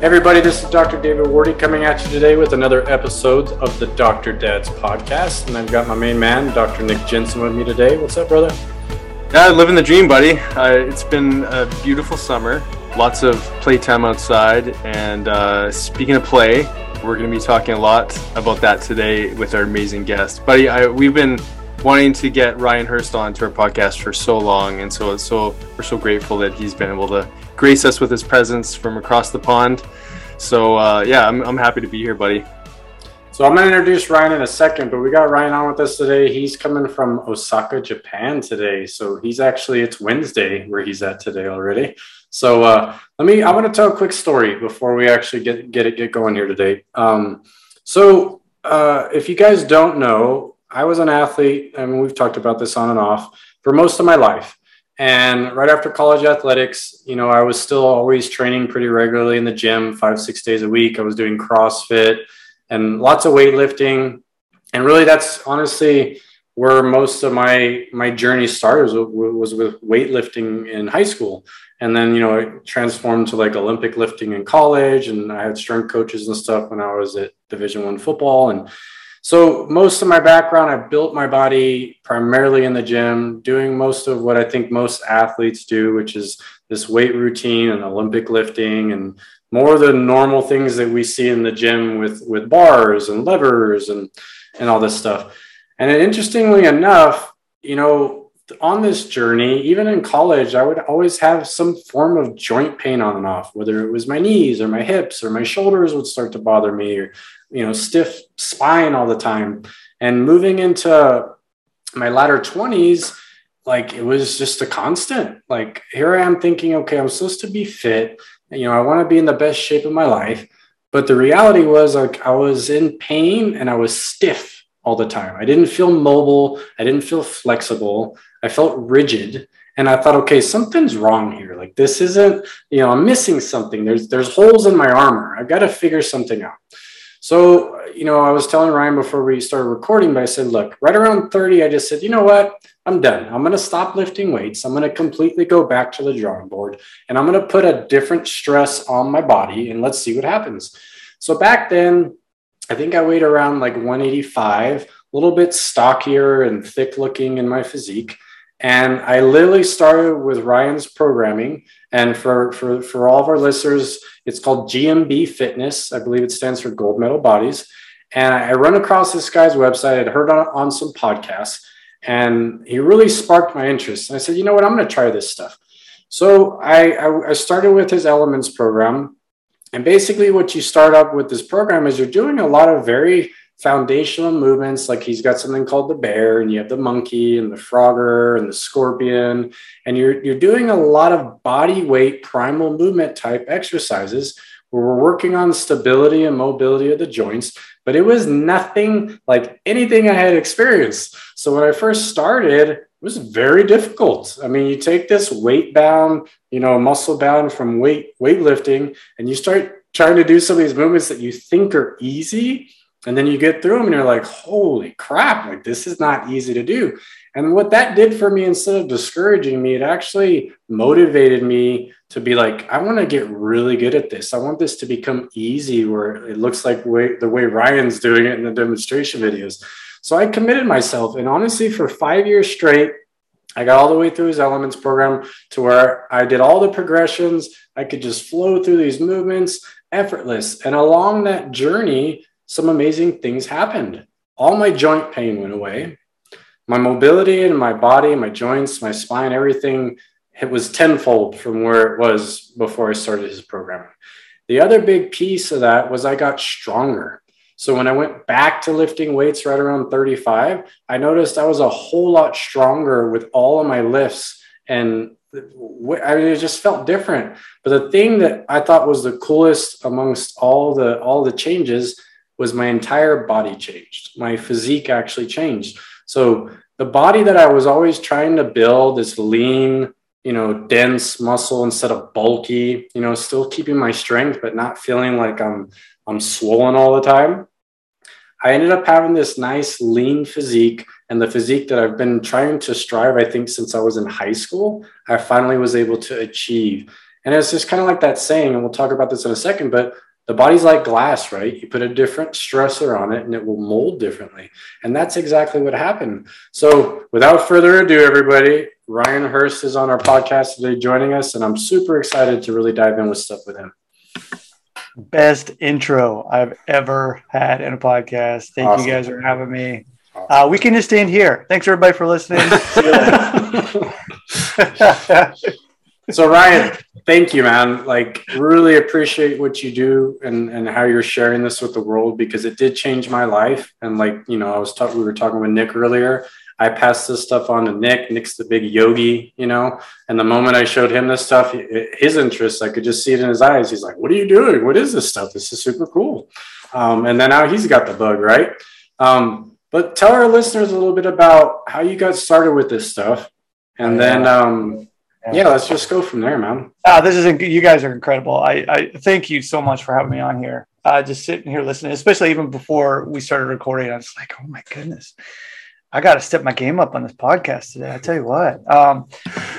Everybody, this is Dr. David Wardy coming at you today with another episode of the Dr. Dads podcast. And I've got my main man, Dr. Nick Jensen, with me today. What's up, brother? Yeah, living the dream, buddy. Uh, it's been a beautiful summer, lots of playtime outside. And uh, speaking of play, we're going to be talking a lot about that today with our amazing guest. Buddy, I, we've been wanting to get Ryan Hurst on to our podcast for so long, and so so we're so grateful that he's been able to grace us with his presence from across the pond. So uh, yeah, I'm, I'm happy to be here, buddy. So I'm going to introduce Ryan in a second, but we got Ryan on with us today. He's coming from Osaka, Japan today. So he's actually it's Wednesday where he's at today already. So uh, let me. I want to tell a quick story before we actually get get it get going here today. Um, so uh, if you guys don't know, I was an athlete, and we've talked about this on and off for most of my life. And right after college athletics, you know, I was still always training pretty regularly in the gym, five, six days a week. I was doing CrossFit and lots of weightlifting. And really, that's honestly where most of my my journey started was, was with weightlifting in high school. And then, you know, it transformed to like Olympic lifting in college. And I had strength coaches and stuff when I was at Division One football. And so most of my background, I built my body primarily in the gym, doing most of what I think most athletes do, which is this weight routine and Olympic lifting and more of the normal things that we see in the gym with with bars and levers and and all this stuff. And interestingly enough, you know, on this journey, even in college, I would always have some form of joint pain on and off, whether it was my knees or my hips or my shoulders would start to bother me or you know stiff spine all the time. And moving into my latter 20s like it was just a constant. Like here i am thinking okay i'm supposed to be fit. You know i want to be in the best shape of my life. But the reality was like i was in pain and i was stiff all the time i didn't feel mobile i didn't feel flexible i felt rigid and i thought okay something's wrong here like this isn't you know i'm missing something there's there's holes in my armor i've got to figure something out so, you know, I was telling Ryan before we started recording, but I said, look, right around 30, I just said, you know what? I'm done. I'm going to stop lifting weights. I'm going to completely go back to the drawing board and I'm going to put a different stress on my body and let's see what happens. So back then, I think I weighed around like 185, a little bit stockier and thick looking in my physique. And I literally started with Ryan's programming. And for, for, for all of our listeners, it's called GMB Fitness. I believe it stands for Gold Medal Bodies. And I run across this guy's website. I'd heard on, on some podcasts, and he really sparked my interest. And I said, you know what? I'm going to try this stuff. So I, I, I started with his Elements program. And basically, what you start up with this program is you're doing a lot of very foundational movements. Like he's got something called the bear and you have the monkey and the frogger and the scorpion. And you're you're doing a lot of body weight primal movement type exercises where we're working on stability and mobility of the joints. But it was nothing like anything i had experienced. So when i first started was very difficult i mean you take this weight bound you know muscle bound from weight weightlifting and you start trying to do some of these movements that you think are easy and then you get through them and you're like, holy crap, like this is not easy to do. And what that did for me, instead of discouraging me, it actually motivated me to be like, I want to get really good at this. I want this to become easy, where it looks like way, the way Ryan's doing it in the demonstration videos. So I committed myself. And honestly, for five years straight, I got all the way through his elements program to where I did all the progressions. I could just flow through these movements effortless. And along that journey, some amazing things happened. All my joint pain went away. My mobility in my body, my joints, my spine, everything, it was tenfold from where it was before I started his program. The other big piece of that was I got stronger. So when I went back to lifting weights right around 35, I noticed I was a whole lot stronger with all of my lifts and I mean, it just felt different. But the thing that I thought was the coolest amongst all the all the changes was my entire body changed. My physique actually changed. So the body that I was always trying to build is lean, you know, dense muscle instead of bulky, you know, still keeping my strength, but not feeling like I'm I'm swollen all the time. I ended up having this nice lean physique and the physique that I've been trying to strive, I think, since I was in high school, I finally was able to achieve. And it's just kind of like that saying, and we'll talk about this in a second, but the body's like glass, right? You put a different stressor on it and it will mold differently. And that's exactly what happened. So, without further ado, everybody, Ryan Hurst is on our podcast today joining us, and I'm super excited to really dive in with stuff with him. Best intro I've ever had in a podcast. Thank awesome. you guys for having me. Uh, we can just stand here. Thanks everybody for listening. so Ryan, thank you, man. Like, really appreciate what you do and and how you're sharing this with the world because it did change my life. And like, you know, I was talking, we were talking with Nick earlier. I passed this stuff on to Nick. Nick's the big yogi, you know. And the moment I showed him this stuff, his interest, I could just see it in his eyes. He's like, "What are you doing? What is this stuff? This is super cool." Um, and then now he's got the bug, right? Um, but tell our listeners a little bit about how you got started with this stuff, and then um, yeah, let's just go from there, man. Uh, this is you guys are incredible. I, I thank you so much for having me on here. Uh, just sitting here listening, especially even before we started recording, I was like, oh my goodness, I got to step my game up on this podcast today. I tell you what. Um,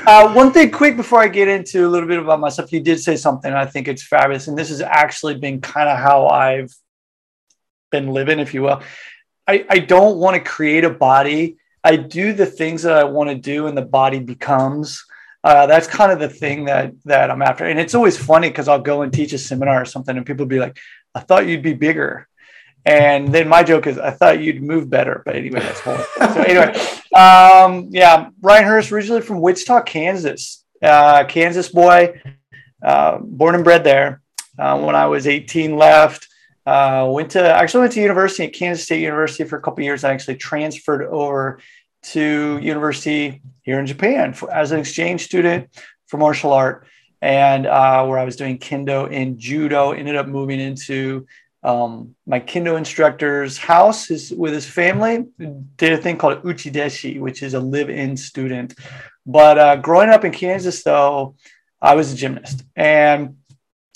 uh, one thing, quick before I get into a little bit about myself, you did say something. I think it's fabulous, and this has actually been kind of how I've been living, if you will. I, I don't want to create a body. I do the things that I want to do, and the body becomes uh, that's kind of the thing that that I'm after. And it's always funny because I'll go and teach a seminar or something, and people be like, "I thought you'd be bigger," and then my joke is, "I thought you'd move better." But anyway, that's whole. so anyway, um, yeah, Ryan Hurst, originally from Wichita, Kansas, uh, Kansas boy, uh, born and bred there. Uh, when I was 18, left. Uh, went to actually went to university at Kansas State University for a couple years. I actually transferred over to university here in Japan for, as an exchange student for martial art, and uh, where I was doing kendo and judo. Ended up moving into um, my kendo instructor's house his, with his family. Did a thing called uchideshi, which is a live-in student. But uh, growing up in Kansas, though, I was a gymnast, and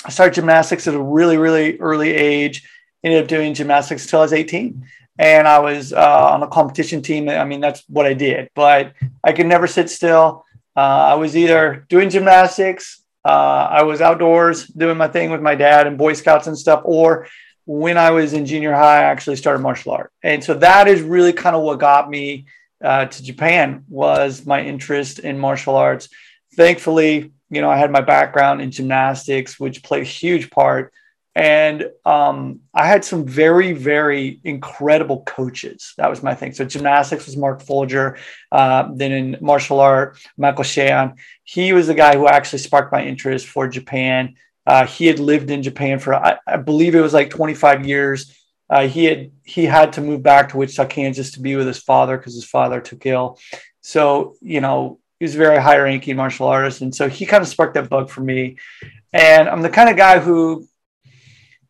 I started gymnastics at a really, really early age. Ended up doing gymnastics until I was 18 and I was uh, on a competition team. I mean, that's what I did, but I could never sit still. Uh, I was either doing gymnastics, uh, I was outdoors doing my thing with my dad and Boy Scouts and stuff, or when I was in junior high, I actually started martial art. And so that is really kind of what got me uh, to Japan was my interest in martial arts. Thankfully, you know, I had my background in gymnastics, which played a huge part and um, I had some very, very incredible coaches. That was my thing. So gymnastics was Mark Folger. Uh, then in martial art, Michael Sheon. He was the guy who actually sparked my interest for Japan. Uh, he had lived in Japan for, I, I believe it was like 25 years. Uh, he had he had to move back to Wichita, Kansas, to be with his father because his father took ill. So you know he was a very high ranking martial artist, and so he kind of sparked that bug for me. And I'm the kind of guy who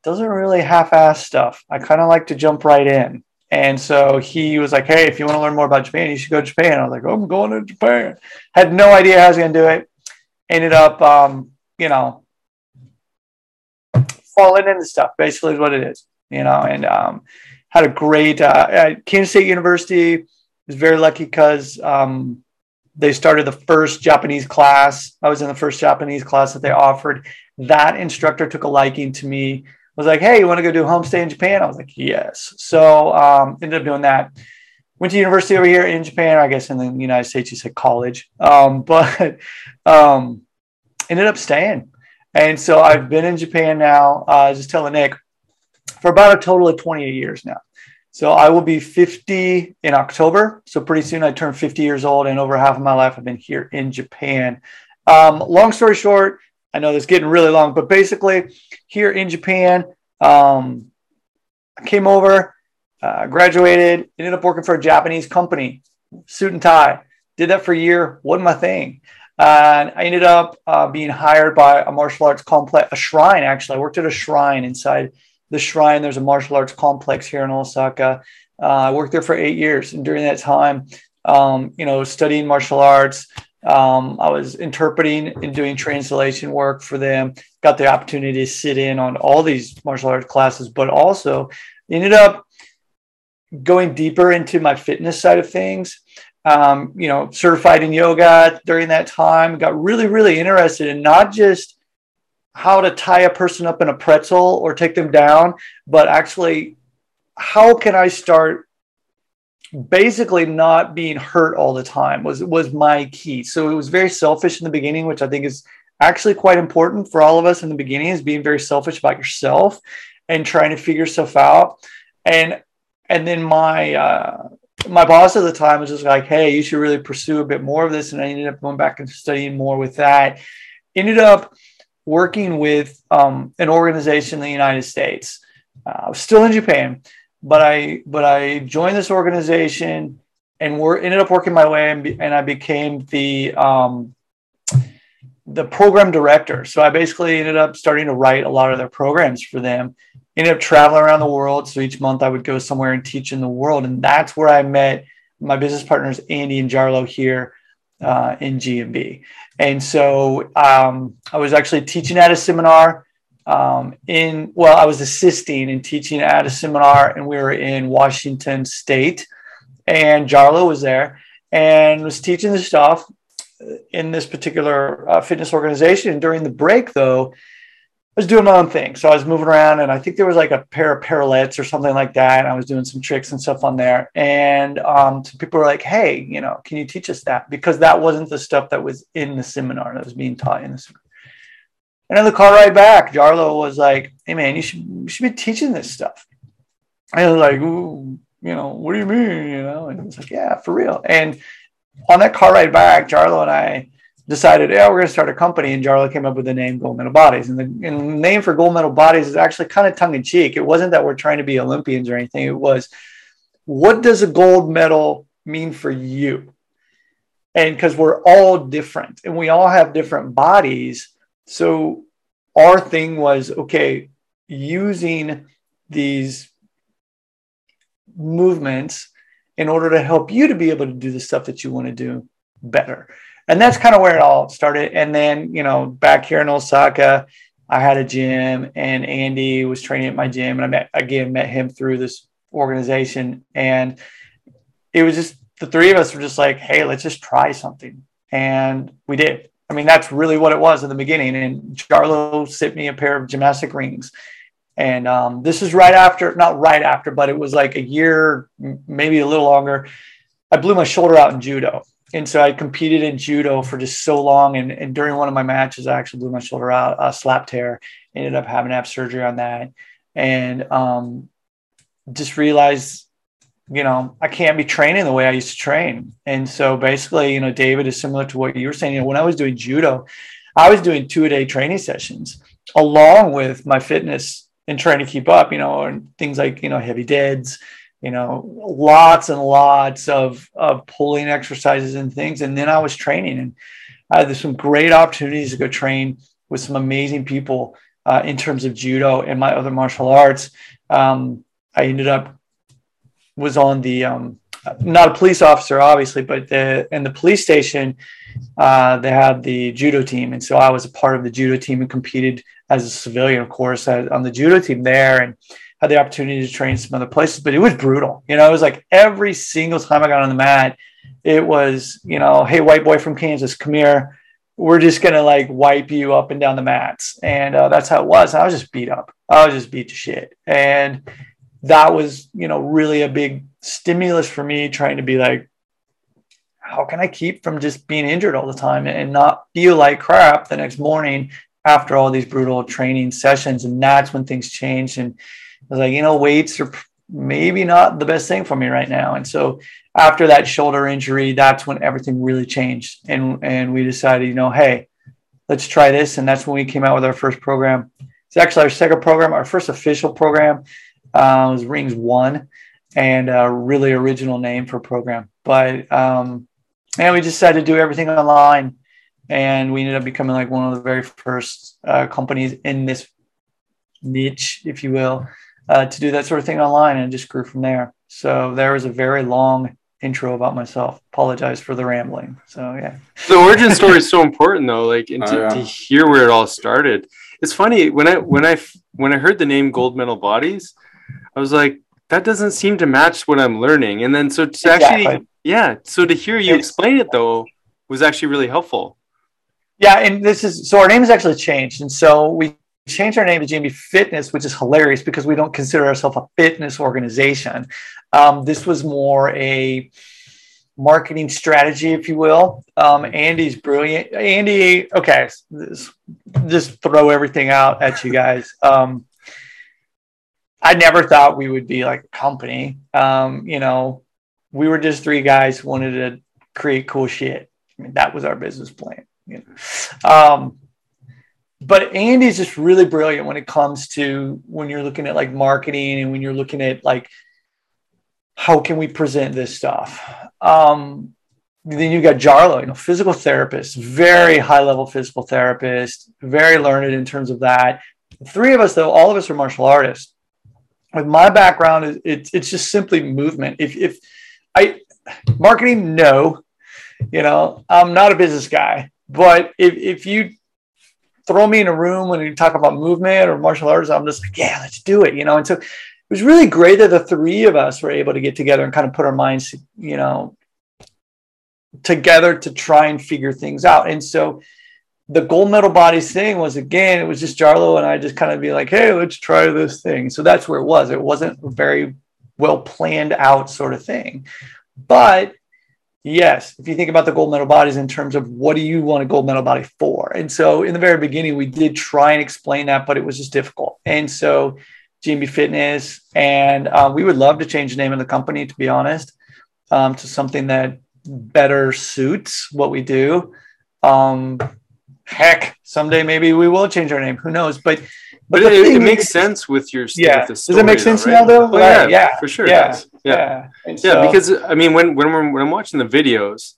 doesn't really half-ass stuff. I kind of like to jump right in. And so he was like, "Hey, if you want to learn more about Japan, you should go to Japan." I was like, oh, "I'm going to Japan." Had no idea how I was going to do it. Ended up, um, you know, falling into stuff. Basically, is what it is, you know. And um, had a great uh, at Kansas State University. Was very lucky because um, they started the first Japanese class. I was in the first Japanese class that they offered. That instructor took a liking to me was like, hey, you want to go do homestay in Japan? I was like, yes. So um, ended up doing that. Went to university over here in Japan. I guess in the United States you said college, um, but um, ended up staying. And so I've been in Japan now. Uh, just telling Nick for about a total of 28 years now. So I will be 50 in October. So pretty soon I turn 50 years old, and over half of my life I've been here in Japan. Um, long story short, I know this is getting really long, but basically, here in Japan, um, I came over, uh, graduated, ended up working for a Japanese company, suit and tie. Did that for a year, wasn't my thing. And I ended up uh, being hired by a martial arts complex, a shrine actually. I worked at a shrine inside the shrine. There's a martial arts complex here in Osaka. Uh, I worked there for eight years. And during that time, um, you know, studying martial arts. Um, I was interpreting and doing translation work for them. Got the opportunity to sit in on all these martial arts classes, but also ended up going deeper into my fitness side of things. Um, you know, certified in yoga during that time. Got really, really interested in not just how to tie a person up in a pretzel or take them down, but actually how can I start basically not being hurt all the time was was my key. So it was very selfish in the beginning, which I think is actually quite important for all of us in the beginning is being very selfish about yourself and trying to figure stuff out. And and then my uh, my boss at the time was just like, "Hey, you should really pursue a bit more of this." And I ended up going back and studying more with that. Ended up working with um, an organization in the United States. Uh, I was still in Japan, but I but I joined this organization and we ended up working my way and, be, and I became the um, the program director. So I basically ended up starting to write a lot of their programs for them. Ended up traveling around the world. So each month I would go somewhere and teach in the world, and that's where I met my business partners Andy and Jarlo here uh, in GMB. And so um, I was actually teaching at a seminar um, in, well, I was assisting and teaching at a seminar, and we were in Washington State. And Jarlo was there and was teaching the stuff in this particular uh, fitness organization. And during the break, though, I was doing my own thing. So I was moving around, and I think there was like a pair of parallettes or something like that. And I was doing some tricks and stuff on there. And um, people were like, "Hey, you know, can you teach us that?" Because that wasn't the stuff that was in the seminar that was being taught in the seminar. And on the car ride back, Jarlo was like, "Hey, man, you should you should be teaching this stuff." And I was like, Ooh, "You know, what do you mean?" You know, and was like, "Yeah, for real." And on that car ride back, Jarlo and I decided, yeah, we're going to start a company. And Jarlo came up with the name Gold Medal Bodies. And the, and the name for Gold Medal Bodies is actually kind of tongue in cheek. It wasn't that we're trying to be Olympians or anything. It was, what does a gold medal mean for you? And because we're all different and we all have different bodies. So our thing was, okay, using these movements in order to help you to be able to do the stuff that you want to do better and that's kind of where it all started. And then, you know, back here in Osaka, I had a gym and Andy was training at my gym. And I met, again, met him through this organization. And it was just the three of us were just like, hey, let's just try something. And we did. I mean, that's really what it was in the beginning. And Jarlo sent me a pair of gymnastic rings. And um, this is right after, not right after, but it was like a year, maybe a little longer. I blew my shoulder out in judo and so I competed in judo for just so long. And, and during one of my matches, I actually blew my shoulder out, a slap tear. Ended up having to have surgery on that, and um, just realized, you know, I can't be training the way I used to train. And so basically, you know, David is similar to what you were saying. You know, when I was doing judo, I was doing two a day training sessions along with my fitness and trying to keep up. You know, and things like you know heavy deads you know, lots and lots of, of pulling exercises and things. And then I was training and I had some great opportunities to go train with some amazing people uh, in terms of judo and my other martial arts. Um, I ended up was on the um, not a police officer, obviously, but the in the police station, uh, they had the judo team, and so I was a part of the judo team and competed as a civilian, of course, on the judo team there. And had the opportunity to train some other places, but it was brutal. You know, it was like every single time I got on the mat, it was, you know, hey, white boy from Kansas, come here. We're just gonna like wipe you up and down the mats, and uh, that's how it was. I was just beat up. I was just beat to shit, and that was, you know, really a big stimulus for me trying to be like, how can I keep from just being injured all the time and not feel like crap the next morning after all these brutal training sessions? And that's when things changed and was like, you know, weights are maybe not the best thing for me right now. And so after that shoulder injury, that's when everything really changed. And and we decided, you know, hey, let's try this. And that's when we came out with our first program. It's actually our second program, our first official program uh, was Rings One, and a really original name for program. But um, and we decided to do everything online, and we ended up becoming like one of the very first uh, companies in this niche, if you will, uh, to do that sort of thing online and just grew from there. So there was a very long intro about myself. Apologize for the rambling. So yeah. The origin story is so important though, like and Oh, to, yeah. to hear where it all started. It's funny when I when I when I heard the name Gold Medal Bodies, I was like, that doesn't seem to match what I'm learning. And then so to actually, yeah, so to hear you explain it though was actually really helpful. Yeah, and this is so our name has actually changed, and so we changed our name to GMB Fitness, which is hilarious because we don't consider ourselves a fitness organization. Um, this was more a marketing strategy, if you will. Um, Andy's brilliant. Andy, okay, this, just throw everything out at you guys. Um, I never thought we would be like a company. Um, you know, we were just three guys who wanted to create cool shit. I mean, that was our business plan. You know? um, but Andy's just really brilliant when it comes to when you're looking at like marketing and when you're looking at like how can we present this stuff. Um, then you've got Jarlo, you know, physical therapist, very high level physical therapist, very learned in terms of that. The three of us, though, all of us are martial artists. With my background, it- it's it's just simply movement. If if I marketing, no, you know, I'm not a business guy, but if if you throw me in a room when you talk about movement or martial arts, I'm just like, yeah, let's do it, you know. And so it was really great that the three of us were able to get together and kind of put our minds, you know, together to try and figure things out. And so the gold medal bodies thing was again, it was just Jarlo and I just kind of be like, hey, let's try this thing. So that's where it was. It wasn't a very well planned out sort of thing. But yes, if you think about the gold medal bodies in terms of what do you want a gold medal body for? And so in the very beginning, we did try and explain that, but it was just difficult. And so GMB Fitness, and uh, we would love to change the name of the company, to be honest, um, to something that better suits what we do. Um, heck, someday maybe we will change our name. Who knows? But But, the it, it makes is- sense with your Yeah. with Does it make sense though, now, though? Oh, yeah, Right, yeah, for sure. yeah. Yeah. Yeah, And Yeah, because I mean, when when we're, when I'm watching the videos,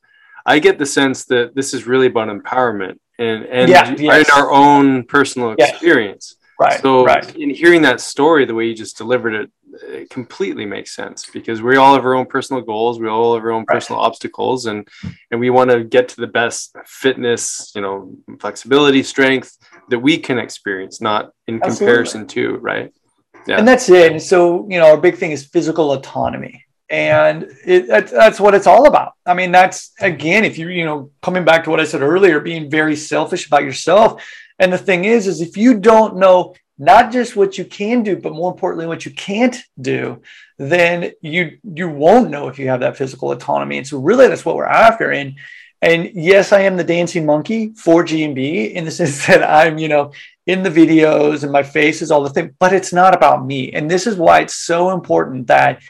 I get the sense that this is really about empowerment and and Yeah, yes. in our own personal Yes. experience. right, so, right. in hearing that story, the way you just delivered it, it completely makes sense because we all have our own personal goals, we all have our own Right. personal obstacles, and and we want to get to the best fitness, you know, flexibility, strength that we can experience, not in Absolutely. comparison to, right? Yeah. And that's it. And so, you know, our big thing is physical autonomy. And it, that's, that's what it's all about. I mean, that's again, if you, you know, coming back to what I said earlier, being very selfish about yourself. And the thing is, is if you don't know not just what you can do, but more importantly, what you can't do, then you you won't know if you have that physical autonomy. And so really that's what we're after. And and yes, I am the dancing monkey for GMB in the sense that I'm, you know, in the videos and my face is all the thing, but it's not about me. And this is why it's so important that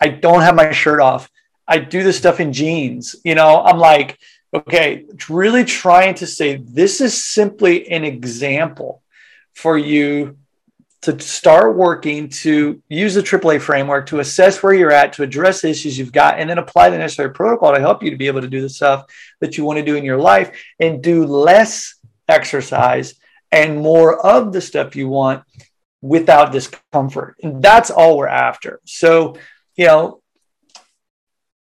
I don't have my shirt off. I do this stuff in jeans. You know, I'm like, okay, really trying to say this is simply an example for you to start working to use the AAA framework to assess where you're at, to address the issues you've got, and then apply the necessary protocol to help you to be able to do the stuff that you want to do in your life and do less exercise and more of the stuff you want without discomfort. And that's all we're after. So, you know,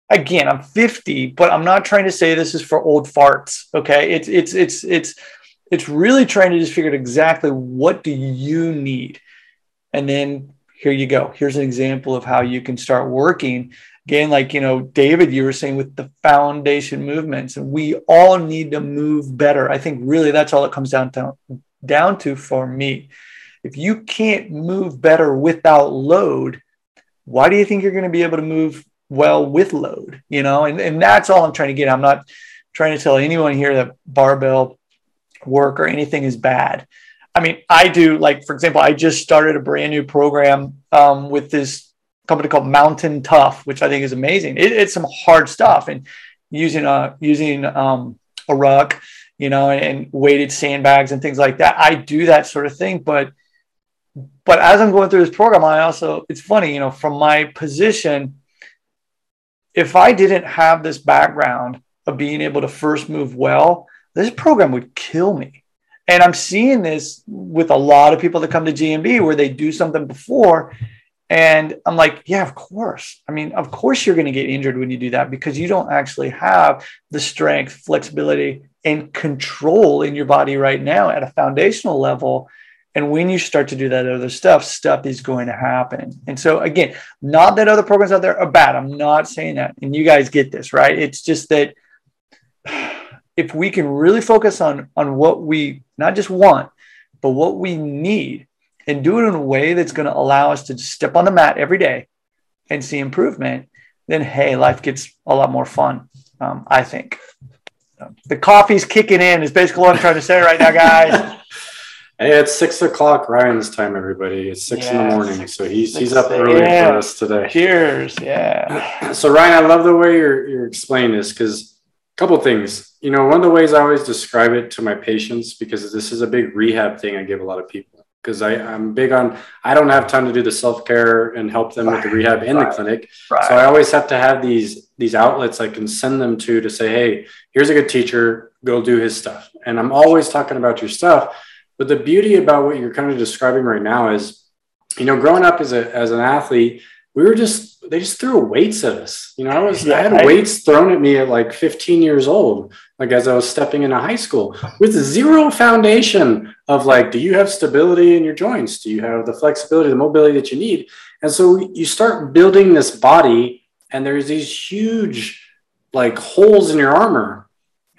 again, I'm 50, but I'm not trying to say this is for old farts. Okay. It's it's it's it's it's really trying to just figure out exactly what do you need. And then here you go. Here's an example of how you can start working. Again, like you know, David, you were saying with the foundation movements, and we all need to move better. I think really that's all it comes down to down to for me. If you can't move better without load, why do you think you're going to be able to move well with load? You know, and, and that's all I'm trying to get. I'm not trying to tell anyone here that barbell work or anything is bad. I mean, I do like, for example, I just started a brand new program um, with this company called Mountain Tough, which I think is amazing. It, it's some hard stuff and using a using um, a ruck, you know, and weighted sandbags and things like that. I do that sort of thing, but but as I'm going through this program, I also it's funny, you know, from my position, if I didn't have this background of being able to first move well, this program would kill me. And I'm seeing this with a lot of people that come to GMB where they do something before And I'm like, yeah, of course. I mean, of course you're going to get injured when you do that because you don't actually have the strength, flexibility, and control in your body right now at a foundational level. And when you start to do that other stuff, stuff is going to happen. And so, again, not that other programs out there are bad. I'm not saying that. And you guys get this, right? It's just that if we can really focus on, on what we not just want, but what we need and do it in a way that's going to allow us to step on the mat every day and see improvement, then hey, life gets a lot more fun. Um, I think the coffee's kicking in is basically what I'm trying to say right now, guys. hey, it's six o'clock Ryan's time, everybody. It's six yeah, in the morning, six, so he's he's up early yeah. for us today. Cheers, yeah. So Ryan, I love the way you're you're explaining this because couple things. You know, one of the ways I always describe it to my patients because this is a big rehab thing I give a lot of people because I'm big on I don't have time to do the self care and help them right, with the rehab in right, the clinic. Right. So I always have to have these these outlets I can send them to to say, hey, here's a good teacher, go do his stuff. And I'm always talking about your stuff. But the beauty about what you're kind of describing right now is, you know, growing up as a as an athlete, we were just they just threw weights at us. You know, I was yeah, I had I, weights thrown at me at like 15 years old, like as I was stepping into high school, with zero foundation of like, do you have stability in your joints? Do you have the flexibility, the mobility that you need? And so you start building this body, and there's these huge like holes in your armor.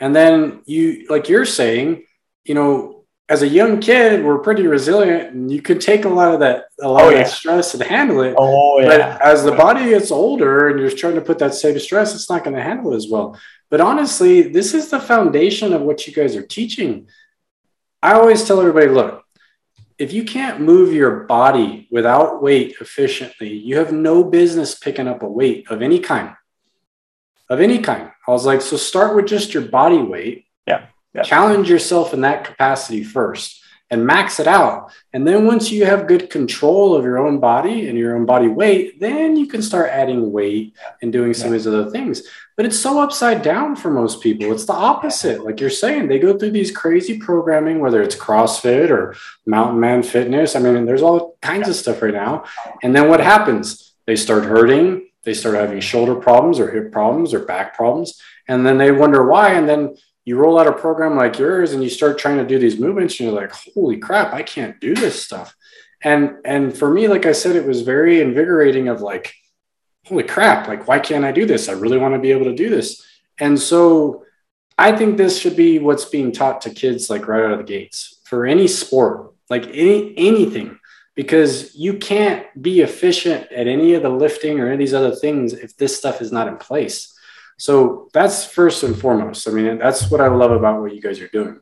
And then you, like you're saying, you know, as a young kid, we're pretty resilient and you could take a lot of that, a lot oh, of yeah. that stress and handle it. Oh, yeah. But as the body gets older and you're trying to put that same stress, it's not going to handle it as well. But honestly, this is the foundation of what you guys are teaching. I always tell everybody look, if you can't move your body without weight efficiently, you have no business picking up a weight of any kind. Of any kind. I was like, so start with just your body weight. Yeah yeah. Challenge yourself in that capacity first and max it out. And then once you have good control of your own body and your own body weight, then you can start adding weight and doing some yeah. of these other things. But it's so upside down for most people. It's the opposite. Like you're saying, they go through these crazy programming, whether it's CrossFit or Mountain Man Fitness. I mean, there's all kinds of stuff right now. And then what happens? They start hurting. They start having shoulder problems or hip problems or back problems. And then they wonder why. And then you roll out a program like yours and you start trying to do these movements and you're like holy crap i can't do this stuff. And and for me like i said it was very invigorating of like holy crap like why can't i do this? I really want to be able to do this. And so i think this should be what's being taught to kids like right out of the gates for any sport like any anything because you can't be efficient at any of the lifting or any of these other things if this stuff is not in place so that's first and foremost. I mean, that's what I love about what you guys are doing.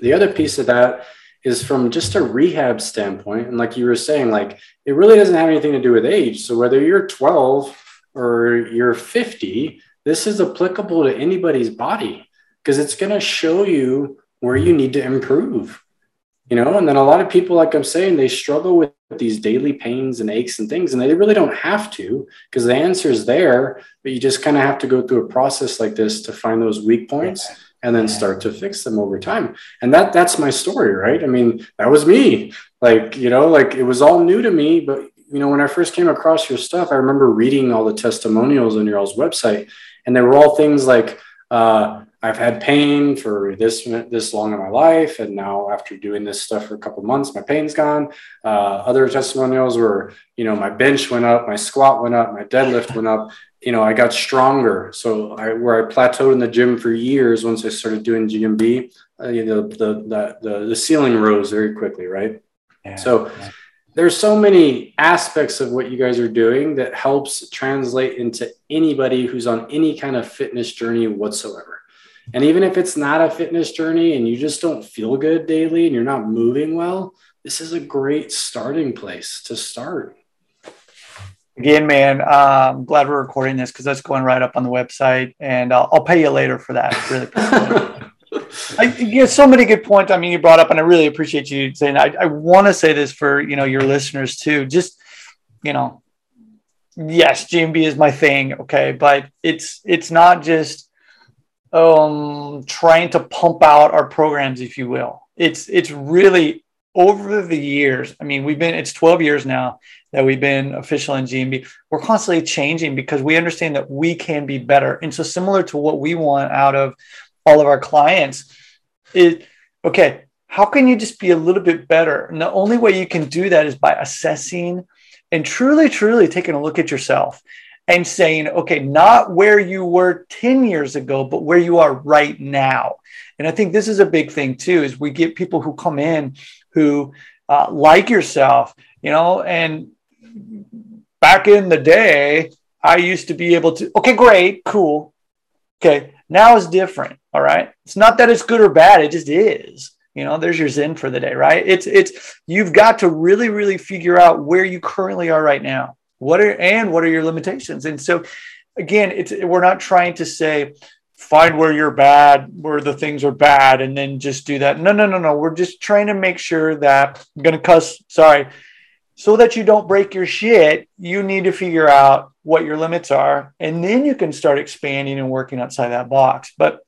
The other piece of that is from just a rehab standpoint. And like you were saying, like it really doesn't have anything to do with age. So whether you're 12 or you're 50, this is applicable to anybody's body because it's going to show you where you need to improve you know and then a lot of people like i'm saying they struggle with these daily pains and aches and things and they really don't have to because the answer is there but you just kind of have to go through a process like this to find those weak points and then start to fix them over time. And that that's my story right? I mean that was me. Like you know like it was all new to me but you know when i first came across your stuff i remember reading all the testimonials on your all's website and they were all things like uh, I've had pain for this this long in my life, and now after doing this stuff for a couple months, my pain's gone. Uh, other testimonials were, you know, my bench went up, my squat went up, my deadlift went up. You know, I got stronger. So I, where I plateaued in the gym for years, once I started doing GMB, uh, you know, the, the the the ceiling rose very quickly, right? Yeah, so. Yeah. There's so many aspects of what you guys are doing that helps translate into anybody who's on any kind of fitness journey whatsoever and even if it's not a fitness journey and you just don't feel good daily and you're not moving well, this is a great starting place to start. Again, man, uh, I'm glad we're recording this because that's going right up on the website, and I'll, I'll pay you later for that. Really, I, you have so many good points. I mean, you brought up, and I really appreciate you saying. I, I want to say this for you know your listeners too. Just you know, yes, GMB is my thing, okay, but it's it's not just um, trying to pump out our programs, if you will. It's it's really over the years, I mean, we've been, it's 12 years now that we've been official in GMB. We're constantly changing because we understand that we can be better. And so, similar to what we want out of all of our clients, is okay, how can you just be a little bit better? And the only way you can do that is by assessing and truly, truly taking a look at yourself and saying, okay, not where you were 10 years ago, but where you are right now. And I think this is a big thing too, is we get people who come in who uh, like yourself, you know, and back in the day, I used to be able to, okay, great, cool. Okay, now it's different. All right. It's not that it's good or bad, it just is. You know, there's your Zen for the day, right? It's it's you've got to really, really figure out where you currently are right now. What are and what are your limitations? And so again, it's we're not trying to say find where you're bad, where the things are bad, and then just do that. No, no, no, no. We're just trying to make sure that I'm gonna cuss, sorry, so that you don't break your shit, you need to figure out what your limits are, and then you can start expanding and working outside that box. But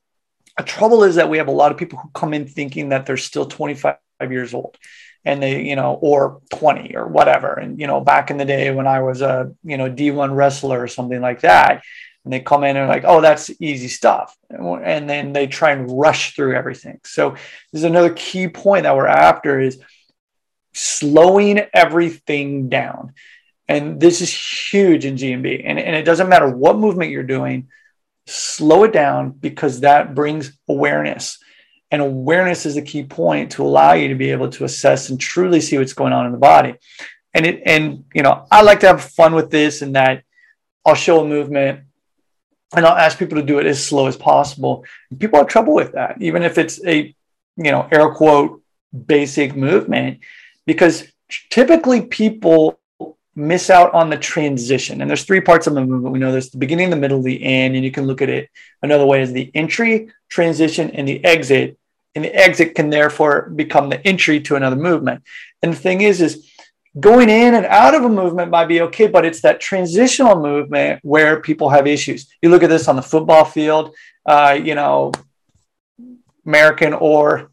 the trouble is that we have a lot of people who come in thinking that they're still 25 years old and they you know or 20 or whatever. And you know back in the day when i was a you know d1 wrestler or something like that and they come in and like oh that's easy stuff. And then they try and rush through everything. So this is another key point that we're after is slowing everything down. And this is huge in gmb and, and it doesn't matter what movement you're doing slow it down because that brings awareness and awareness is a key point to allow you to be able to assess and truly see what's going on in the body and it and you know i like to have fun with this and that i'll show a movement and I'll ask people to do it as slow as possible. People have trouble with that, even if it's a you know air quote basic movement, because typically people miss out on the transition. And there's three parts of the movement. We know there's the beginning, the middle, the end, and you can look at it another way as the entry, transition, and the exit. And the exit can therefore become the entry to another movement. And the thing is, is going in and out of a movement might be okay, but it's that transitional movement where people have issues. You look at this on the football field, uh, you know, American or,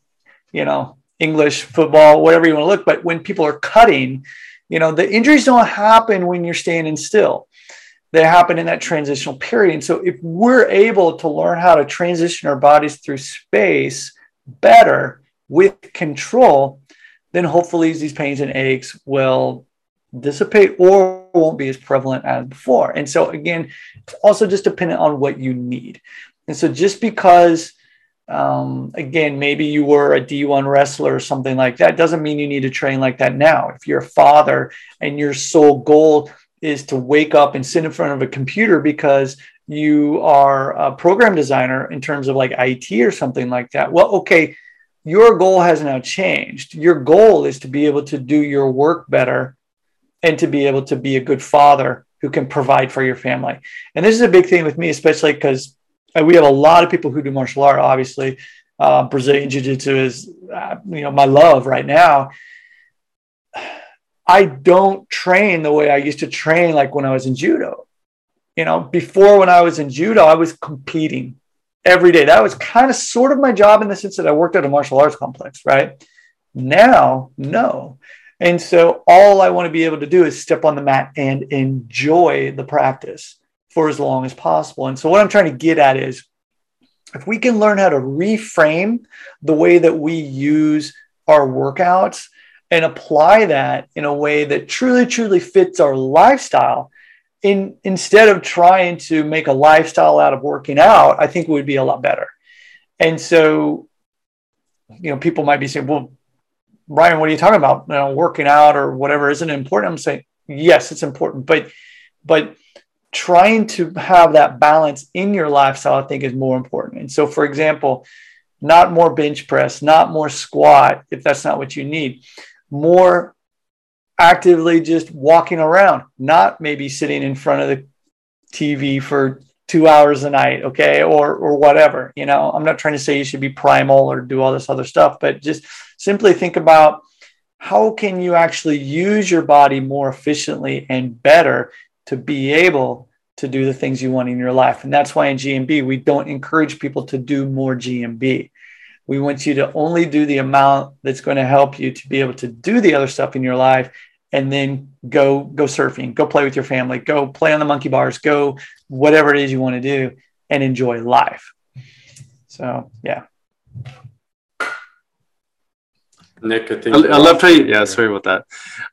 you know, English football, whatever you want to look. But when people are cutting, you know, the injuries don't happen when you're standing still. They happen in that transitional period. And so if we're able to learn how to transition our bodies through space better with control, then hopefully these pains and aches will dissipate or won't be as prevalent as before. And so, again, it's also just dependent on what you need. And so, just because, um, again, maybe you were a D1 wrestler or something like that, doesn't mean you need to train like that now. If you're a father and your sole goal is to wake up and sit in front of a computer because you are a program designer in terms of like IT or something like that, well, okay, your goal has now changed. Your goal is to be able to do your work better and to be able to be a good father who can provide for your family. And this is a big thing with me, especially because uh, we have a lot of people who do martial art. Obviously, uh, Brazilian Jiu Jitsu is, uh, you know, my love right now. I don't train the way I used to train, like when I was in judo. You know, before when I was in judo, I was competing every day. That was kind of sort of my job in the sense that I worked at a martial arts complex, right? Now, no. And so all I want to be able to do is step on the mat and enjoy the practice for as long as possible. And so what I'm trying to get at is if we can learn how to reframe the way that we use our workouts and apply that in a way that truly, truly fits our lifestyle, in instead of trying to make a lifestyle out of working out, I think would be a lot better. And so, you know, people might be saying, "Well, Ryan, what are you talking about? You know, working out or whatever isn't important." I'm saying, yes, it's important, but but trying to have that balance in your lifestyle, I think, is more important. And so, for example, not more bench press, not more squat, if that's not what you need, more actively just walking around, not maybe sitting in front of the TV for two hours a night, okay, or or whatever. You know, I'm not trying to say you should be primal or do all this other stuff, but just simply think about how can you actually use your body more efficiently and better to be able to do the things you want in your life. And that's why in GMB we don't encourage people to do more GMB. We want you to only do the amount that's going to help you to be able to do the other stuff in your life and then go go surfing, go play with your family, go play on the monkey bars, go whatever it is you want to do and enjoy life. So, yeah. Nick, I think I, I loved how you, yeah, sorry about that.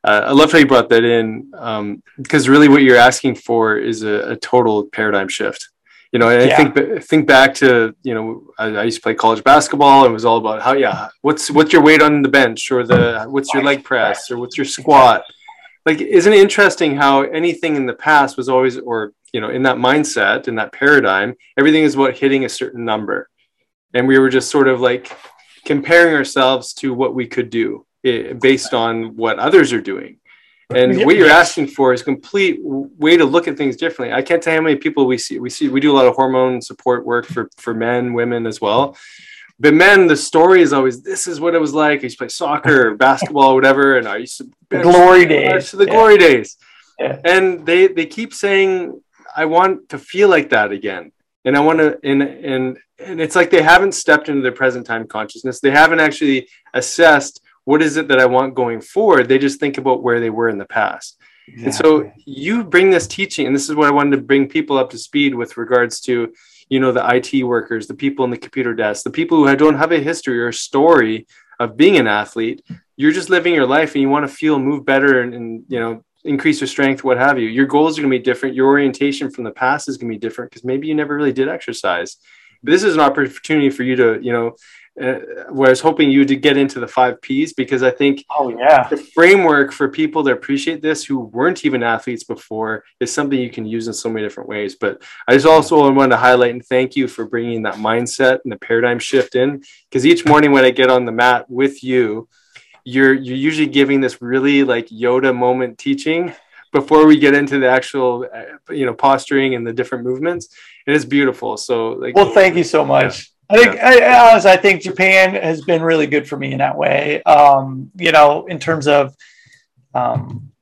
Uh, I love how you brought that in um, because really what you're asking for is a, a total paradigm shift. You know, and Yeah. I think think back to you know I, I used to play college basketball. and It was all about how yeah, what's what's your weight on the bench or the what's your leg press or what's your squat. Like, isn't it interesting how anything in the past was always or you know in that mindset in that paradigm, everything is about hitting a certain number, and we were just sort of like comparing ourselves to what we could do eh, based on what others are doing. And what you're asking for is a complete way to look at things differently. I can't tell you how many people we see. We see we do a lot of hormone support work for for men, women as well. But men, the story is always this is what it was like. I used to play soccer, or basketball, or whatever, and I used to The glory days. to the Yeah. glory days. Yeah. And they they keep saying, I want to feel like that again. And I want to and and and it's like they haven't stepped into their present time consciousness. They haven't actually assessed what is it that I want going forward. They just think about where they were in the past. And so you bring this teaching, and this is what I wanted to bring people up to speed with regards to, you know, the IT workers, the people in the computer desk, the people who don't have a history or a story of being an athlete. You're just living your life and you want to feel, move better, and, and you know, increase your strength, what have you. Your goals are going to be different. Your orientation from the past is going to be different because maybe you never really did exercise. But this is an opportunity for you to, you know, uh, where I was hoping you to get into the five P's because I think Oh, yeah. the framework for people to appreciate this who weren't even athletes before is something you can use in so many different ways. But I just also wanted to highlight and thank you for bringing that mindset and the paradigm shift in because each morning when I get on the mat with you, you're you're usually giving this really like Yoda moment teaching before we get into the actual uh, you know posturing and the different movements. It is beautiful. So like Well, thank you so much. I think, I, I, honestly, I think Japan has been really good for me in that way. Um, you know, in terms of, um,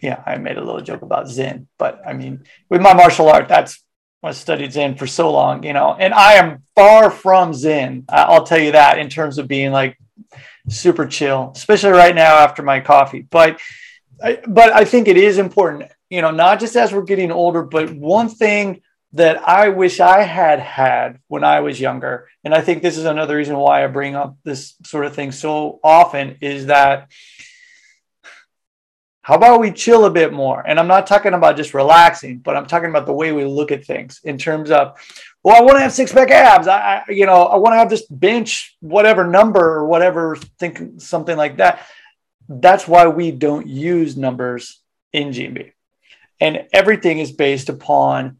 yeah, I made a little joke about Zen, but I mean, with my martial art, that's I studied Zen for so long, you know, and I am far from Zen. I'll tell you that in terms of being like super chill, especially right now after my coffee. But, I, but I think it is important, you know, not just as we're getting older, but one thing that I wish I had had when I was younger. And I think this is another reason why I bring up this sort of thing so often is that how about we chill a bit more? And I'm not talking about just relaxing, but I'm talking about the way we look at things in terms of, well, I want to have six pack abs. I, I you know, I want to have this bench, whatever number or whatever, think something like that. That's why we don't use numbers in GMB. And everything is based upon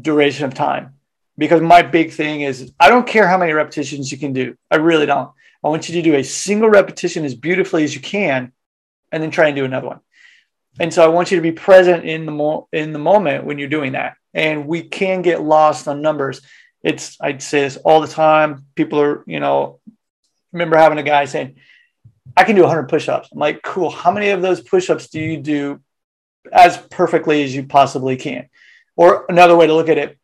duration of time because my big thing is I don't care how many repetitions you can do. I really don't. I want you to do a single repetition as beautifully as you can and then try and do another one. And so I want you to be present in the mo- in the moment when you're doing that. And we can get lost on numbers. It's I'd say this all the time. People are, you know, remember having a guy saying, I can do 100 push-ups. I'm like, cool. How many of those push-ups do you do as perfectly as you possibly can? Or another way to look at it,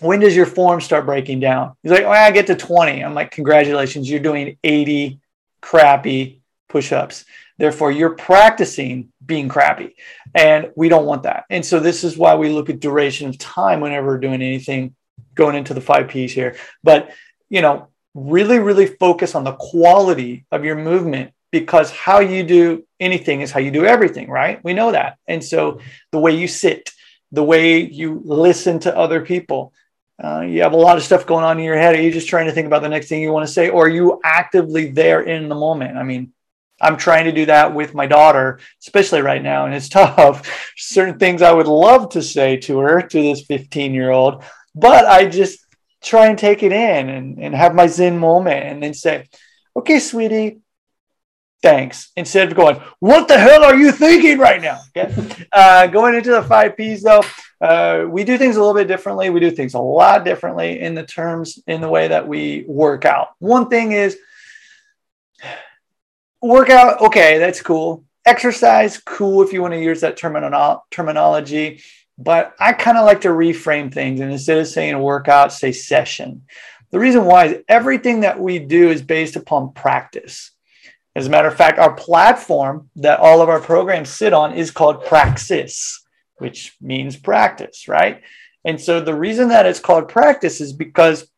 when does your form start breaking down? He's like, well, I get to 20. I'm like, congratulations, you're doing 80 crappy push-ups. Therefore, you're practicing being crappy. And we don't want that. And so this is why we look at duration of time whenever we're doing anything going into the five P's here. But you know, really, really focus on the quality of your movement because how you do anything is how you do everything, right? We know that. And so the way you sit, the way you listen to other people. Uh, you have a lot of stuff going on in your head. Are you just trying to think about the next thing you want to say, or are you actively there in the moment? I mean, I'm trying to do that with my daughter, especially right now, and it's tough. Certain things I would love to say to her, to this 15 year old, but I just try and take it in and, and have my Zen moment and then say, okay, sweetie, thanks instead of going what the hell are you thinking right now? Okay uh, going into the five p's though uh, we do things a little bit differently. We do things a lot differently in the terms in the way that we work out. One thing is workout okay that's cool exercise cool if you want to use that termino- terminology but i kind of like to reframe things and instead of saying workout say session The reason why is everything that we do is based upon practice. As a matter of fact, our platform that all of our programs sit on is called Praxis, which means practice, right? And so the reason that it's called practice is because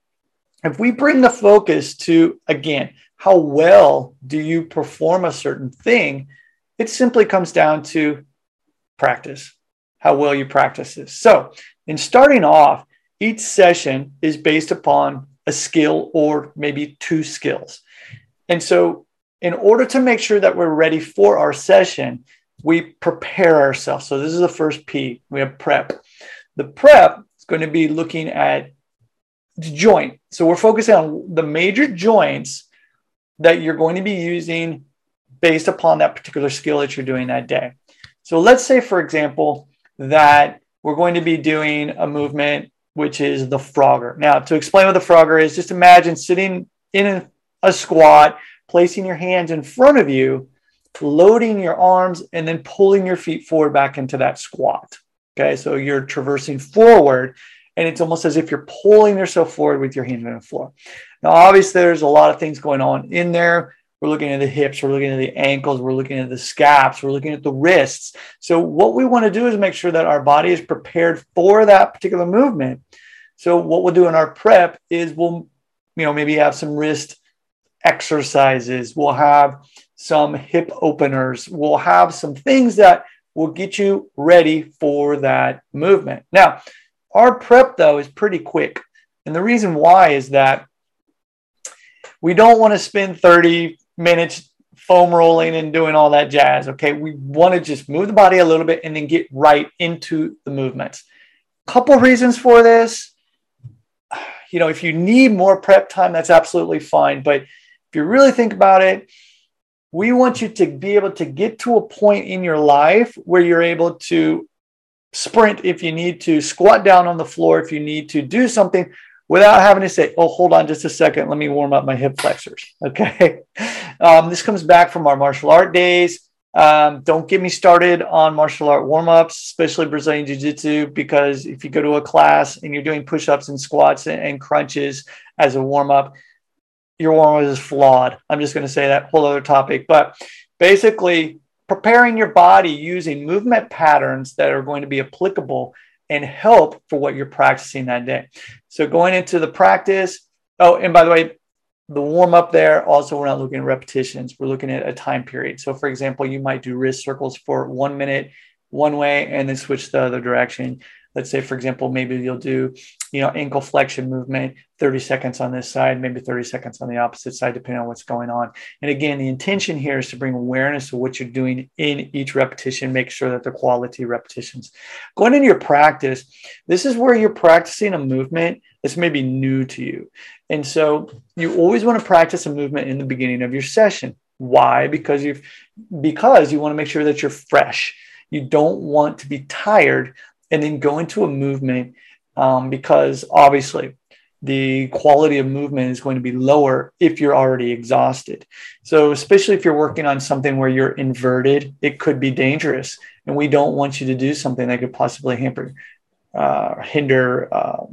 if we bring the focus to, again, how well do you perform a certain thing, it simply comes down to practice, how well you practice this. So, in starting off, each session is based upon a skill or maybe two skills. And so, in order to make sure that we're ready for our session, we prepare ourselves. So, this is the first P. We have prep. The prep is going to be looking at the joint. So, we're focusing on the major joints that you're going to be using based upon that particular skill that you're doing that day. So let's say, for example, that we're going to be doing a movement which is the frogger. Now, to explain what the frogger is, just imagine sitting in a squat, placing your hands in front of you, loading your arms, and then pulling your feet forward back into that squat. Okay, so you're traversing forward, and it's almost as if you're pulling yourself forward with your hands on the floor. Now, obviously, there's a lot of things going on in there. We're looking at the hips, we're looking at the ankles, we're looking at the scaps, we're looking at the wrists. So, what we want to do is make sure that our body is prepared for that particular movement. So, what we'll do in our prep is we'll, you know, maybe have some wrist exercises, we'll have some hip openers, we'll have some things that will get you ready for that movement. Now, our prep, though, is pretty quick. And the reason why is that we don't want to spend 30 minutes foam rolling and doing all that jazz. Okay. We want to just move the body a little bit and then get right into the movements. Couple reasons for this. You know, if you need more prep time, that's absolutely fine. But if you really think about it, we want you to be able to get to a point in your life where you're able to sprint if you need to, squat down on the floor if you need to, do something without having to say, oh, hold on just a second, let me warm up my hip flexors. Okay. Um, this comes back from our martial art days. Um, don't get me started on martial art warm ups, especially Brazilian Jiu Jitsu, because if you go to a class and you're doing push ups and squats and, and crunches as a warm up, your warm up is flawed. I'm just going to say that whole other topic. But basically, preparing your body using movement patterns that are going to be applicable and help for what you're practicing that day. So going into the practice, oh, and by the way, the warm up there, also, we're not looking at repetitions. We're looking at a time period. So, for example, you might do wrist circles for one minute one way and then switch the other direction let's say for example maybe you'll do you know ankle flexion movement 30 seconds on this side maybe 30 seconds on the opposite side depending on what's going on. And again the intention here is to bring awareness to what you're doing in each repetition make sure that they're quality repetitions. Going into your practice this is where you're practicing a movement that's maybe new to you. And so you always want to practice a movement in the beginning of your session. Why? Because you've because you want to make sure that you're fresh. You don't want to be tired and then go into a movement um, because obviously the quality of movement is going to be lower if you're already exhausted. So, especially if you're working on something where you're inverted, it could be dangerous. And we don't want you to do something that could possibly hamper, uh, hinder uh,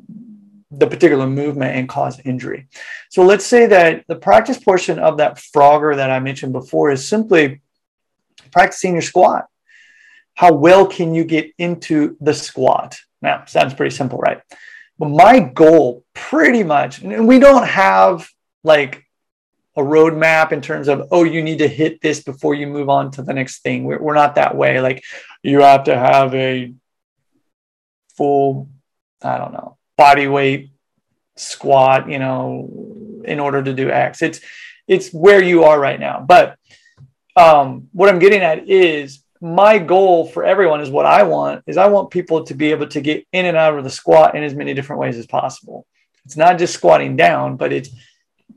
the particular movement and cause injury. So, let's say that the practice portion of that frogger that I mentioned before is simply practicing your squat how well can you get into the squat? Now, sounds pretty simple, right? But my goal, pretty much, and we don't have like a roadmap in terms of, oh, you need to hit this before you move on to the next thing. We're, we're not that way. Like, you have to have a full, I don't know, body weight squat, you know, in order to do X. It's, it's where you are right now. But um, what I'm getting at is my goal for everyone is what I want is I want people to be able to get in and out of the squat in as many different ways as possible. It's not just squatting down, but it's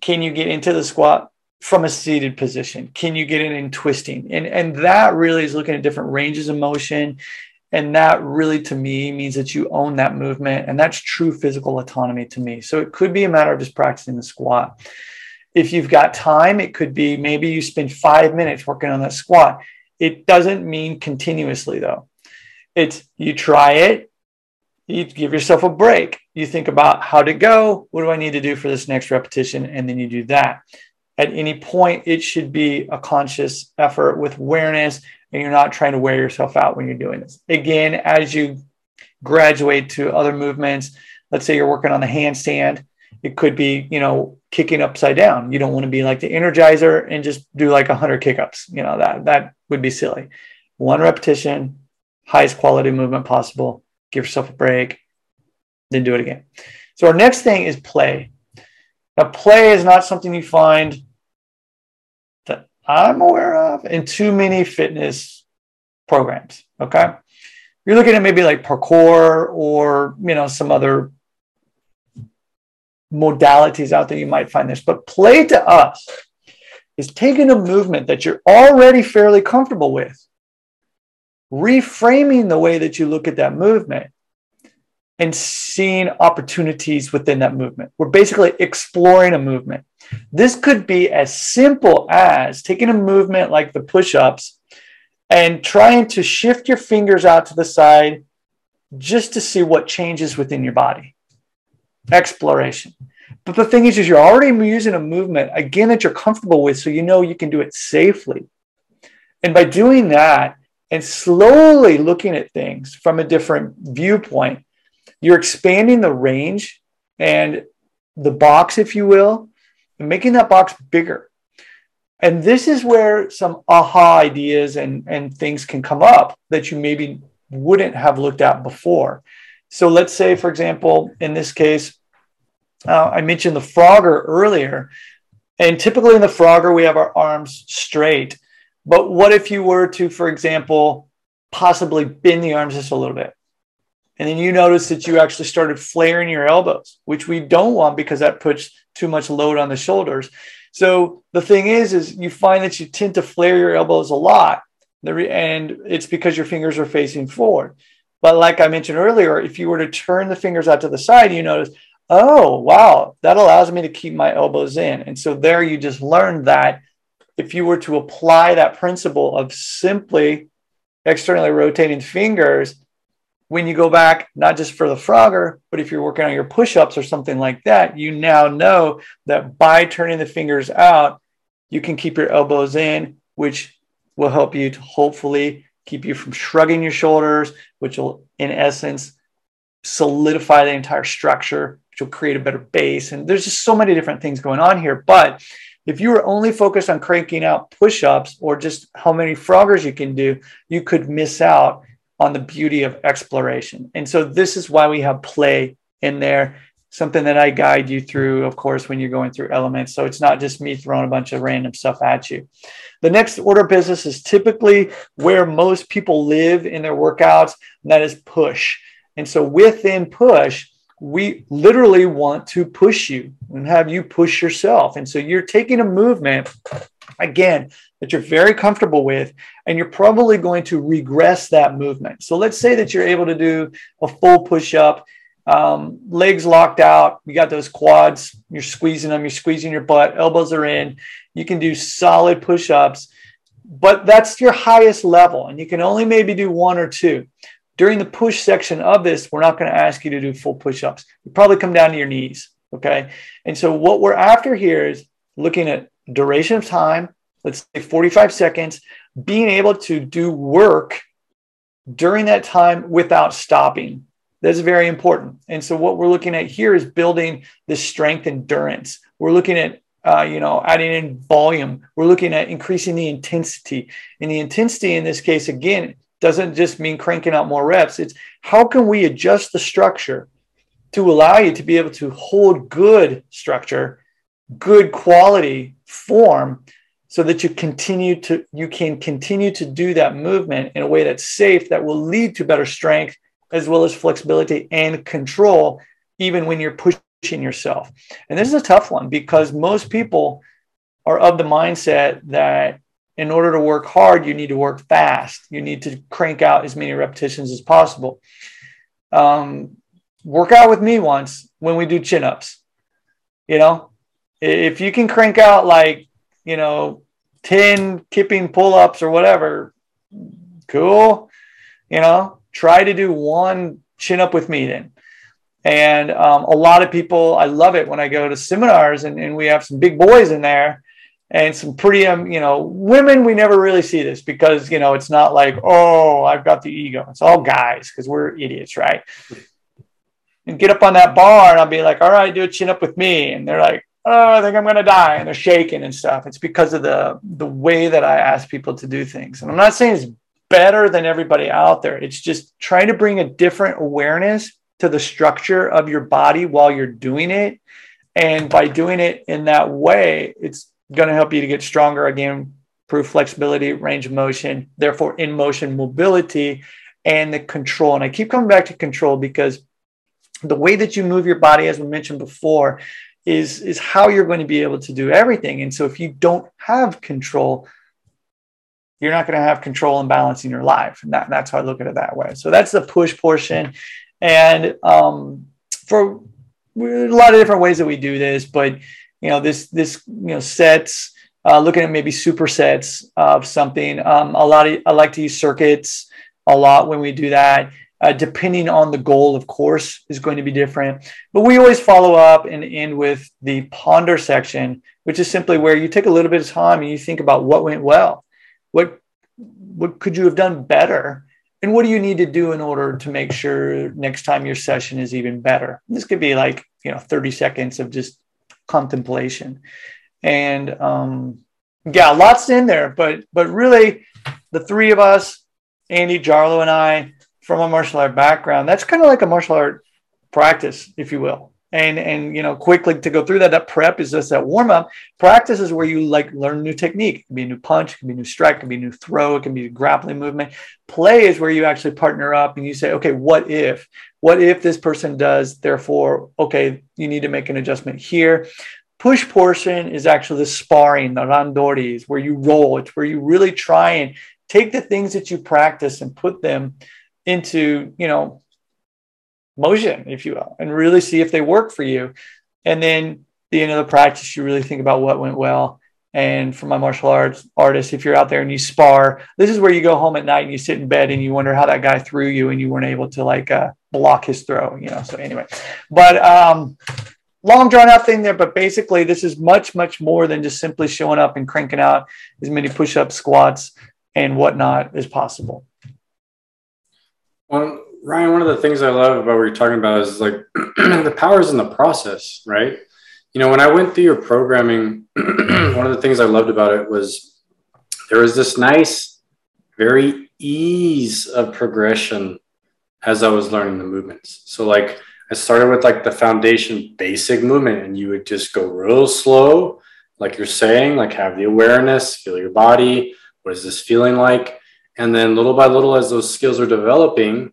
can you get into the squat from a seated position? Can you get in and twisting? And and that really is looking at different ranges of motion. And that really to me means that you own that movement. And that's true physical autonomy to me. So it could be a matter of just practicing the squat. If you've got time, it could be maybe you spend five minutes working on that squat it doesn't mean continuously, though. It's you try it, you give yourself a break. You think about how to go. What do I need to do for this next repetition? And then you do that. At any point, it should be a conscious effort with awareness, and you're not trying to wear yourself out when you're doing this. Again, as you graduate to other movements, let's say you're working on the handstand, it could be, you know, kicking upside down. You don't want to be like the energizer and just do like 100 kickups. You know, that that would be silly. One repetition, highest quality movement possible. Give yourself a break, then do it again. So our next thing is play. Now, play is not something you find that I'm aware of in too many fitness programs. Okay. You're looking at maybe like parkour or, you know, some other modalities out there, you might find this. But play to us is taking a movement that you're already fairly comfortable with, reframing the way that you look at that movement, and seeing opportunities within that movement. We're basically exploring a movement. This could be as simple as taking a movement like the push ups and trying to shift your fingers out to the side just to see what changes within your body exploration. But the thing is, is you're already using a movement again that you're comfortable with, so you know you can do it safely. And by doing that and slowly looking at things from a different viewpoint, you're expanding the range and the box, if you will, and making that box bigger. And this is where some aha ideas and, and things can come up that you maybe wouldn't have looked at before. So let's say, for example, in this case, uh, I mentioned the Frogger earlier. And typically in the Frogger, we have our arms straight. But what if you were to, for example, possibly bend the arms just a little bit? And then you notice that you actually started flaring your elbows, which we don't want because that puts too much load on the shoulders. So the thing is, is you find that you tend to flare your elbows a lot, and it's because your fingers are facing forward. But like I mentioned earlier, if you were to turn the fingers out to the side, you notice, oh, wow, that allows me to keep my elbows in. And so there you just learned that if you were to apply that principle of simply externally rotating fingers, when you go back, not just for the Frogger, but if you're working on your push ups or something like that, you now know that by turning the fingers out, you can keep your elbows in, which will help you to hopefully keep you from shrugging your shoulders, which will, in essence, solidify the entire structure, which will create a better base. And there's just so many different things going on here. But if you were only focused on cranking out push ups or just how many froggers you can do, you could miss out on the beauty of exploration. And so this is why we have play in there, something that I guide you through, of course, when you're going through elements. So it's not just me throwing a bunch of random stuff at you. The next order of business is typically where most people live in their workouts, and that is push. And so within push, we literally want to push you and have you push yourself. And so you're taking a movement, again, that you're very comfortable with, and you're probably going to regress that movement. So let's say that you're able to do a full push up, um, legs locked out, you got those quads, you're squeezing them, you're squeezing your butt, elbows are in, you can do solid push ups, but that's your highest level, and you can only maybe do one or two. During the push section of this, we're not going to ask you to do full push ups. You probably come down to your knees. Okay. And so what we're after here is looking at duration of time, let's say 45 seconds, being able to do work during that time without stopping. That's very important. And so what we're looking at here is building this strength endurance. We're looking at uh, you know, adding in volume. We're looking at increasing the intensity. And the intensity in this case, again, doesn't just mean cranking out more reps. It's how can we adjust the structure to allow you to be able to hold good structure, good quality form so that you continue to you can continue to do that movement in a way that's safe that will lead to better strength as well as flexibility and control even when you're pushing yourself. And this is a tough one because most people are of the mindset that in order to work hard, you need to work fast. You need to crank out as many repetitions as possible. Um, work out with me once when we do chin ups. You know, if you can crank out like, you know, 10 kipping pull ups or whatever, cool. You know, try to do one chin up with me then. And um, a lot of people, I love it when I go to seminars and, and we have some big boys in there and some pretty, um, you know, women, we never really see this because, you know, it's not like, oh, I've got the ego. It's all guys because we're idiots, right? And get up on that bar and I'll be like, all right, do a chin up with me. And they're like, oh, I think I'm going to die. And they're shaking and stuff. It's because of the, the way that I ask people to do things. And I'm not saying it's better than everybody out there. It's just trying to bring a different awareness to the structure of your body while you're doing it. And by doing it in that way, it's going to help you to get stronger again, improve flexibility, range of motion, therefore in motion mobility and the control. And I keep coming back to control because the way that you move your body, as we mentioned before, is, is how you're going to be able to do everything. And so if you don't have control, you're not going to have control and balance in your life. And that, that's how I look at it that way. So that's the push portion. And um, for a lot of different ways that we do this, but you know, this this you know sets, uh, looking at maybe supersets of something. Um, a lot of I like to use circuits a lot when we do that. Uh, depending on the goal, of course, is going to be different. But we always follow up and end with the ponder section, which is simply where you take a little bit of time and you think about what went well, what what could you have done better, and what do you need to do in order to make sure next time your session is even better. This could be like you know 30 seconds of just contemplation. And um, yeah, lots in there, but but really, the three of us, Andy, Jarlo, and I, from a martial art background, that's kind of like a martial art practice, if you will. And and you know, quickly to go through that, that prep is just that warm up. Practice is where you like learn new technique. It can be a new punch, it can be a new strike, it can be a new throw, it can be a grappling movement. Play is where you actually partner up and you say, okay, what if? What if this person does? Therefore, okay, you need to make an adjustment here. Push portion is actually the sparring, the randoris, where you roll. It's where you really try and take the things that you practice and put them into, you know, motion, if you will, and really see if they work for you. And then the end of the practice, you really think about what went well and for my martial arts artists, if you're out there and you spar, this is where you go home at night and you sit in bed and you wonder how that guy threw you and you weren't able to like uh, block his throw, you know. So anyway, but um, long drawn out thing there. But basically, this is much much more than just simply showing up and cranking out as many push ups, squats, and whatnot as possible. Well, Ryan, one of the things I love about what you're talking about is like the power is in the process, right? you know, when I went through your programming, one of the things I loved about it was there was this nice, very ease of progression as I was learning the movements. So, like, I started with like the foundation basic movement, and you would just go real slow, like you're saying, like have the awareness, feel your body. What is this feeling like? And then little by little, as those skills are developing,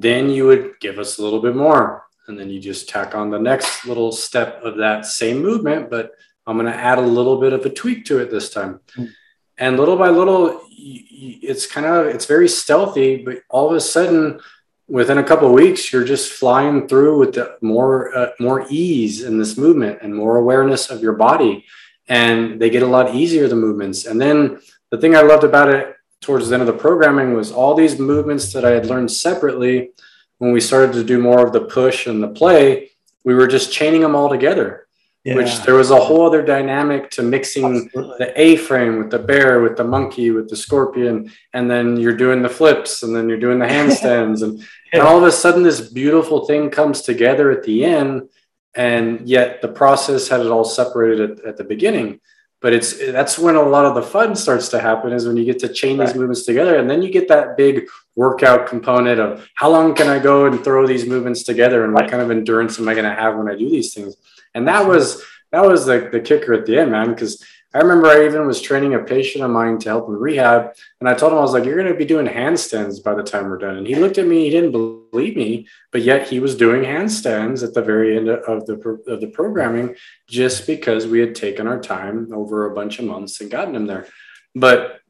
then you would give us a little bit more. And then you just tack on the next little step of that same movement but i'm going to add a little bit of a tweak to it this time. Mm. and little by little it's kind of it's very stealthy but all of a sudden within a couple of weeks you're just flying through with the more uh, more ease in this movement and more awareness of your body. And they get a lot easier the movements. And then the thing i loved about it towards the end of the programming was all these movements that i had learned separately when we started to do more of the push and the play, we were just chaining them all together. Yeah. Which there was a whole other dynamic to mixing Absolutely. the A frame with the bear, with the monkey, with the scorpion, and then you're doing the flips, and then you're doing the handstands, and, yeah. and all of a sudden this beautiful thing comes together at the end, and yet the process had it all separated at, at the beginning but it's that's when a lot of the fun starts to happen is when you get to chain right. these movements together and then you get that big workout component of how long can i go and throw these movements together and right. what kind of endurance am i going to have when i do these things and that was that was the, the kicker at the end man because I remember I even was training a patient of mine to help him rehab. And I told him, I was like, you're going to be doing handstands by the time we're done. And he looked at me, he didn't believe me, but yet he was doing handstands at the very end of the, of the programming just because we had taken our time over a bunch of months and gotten him there. But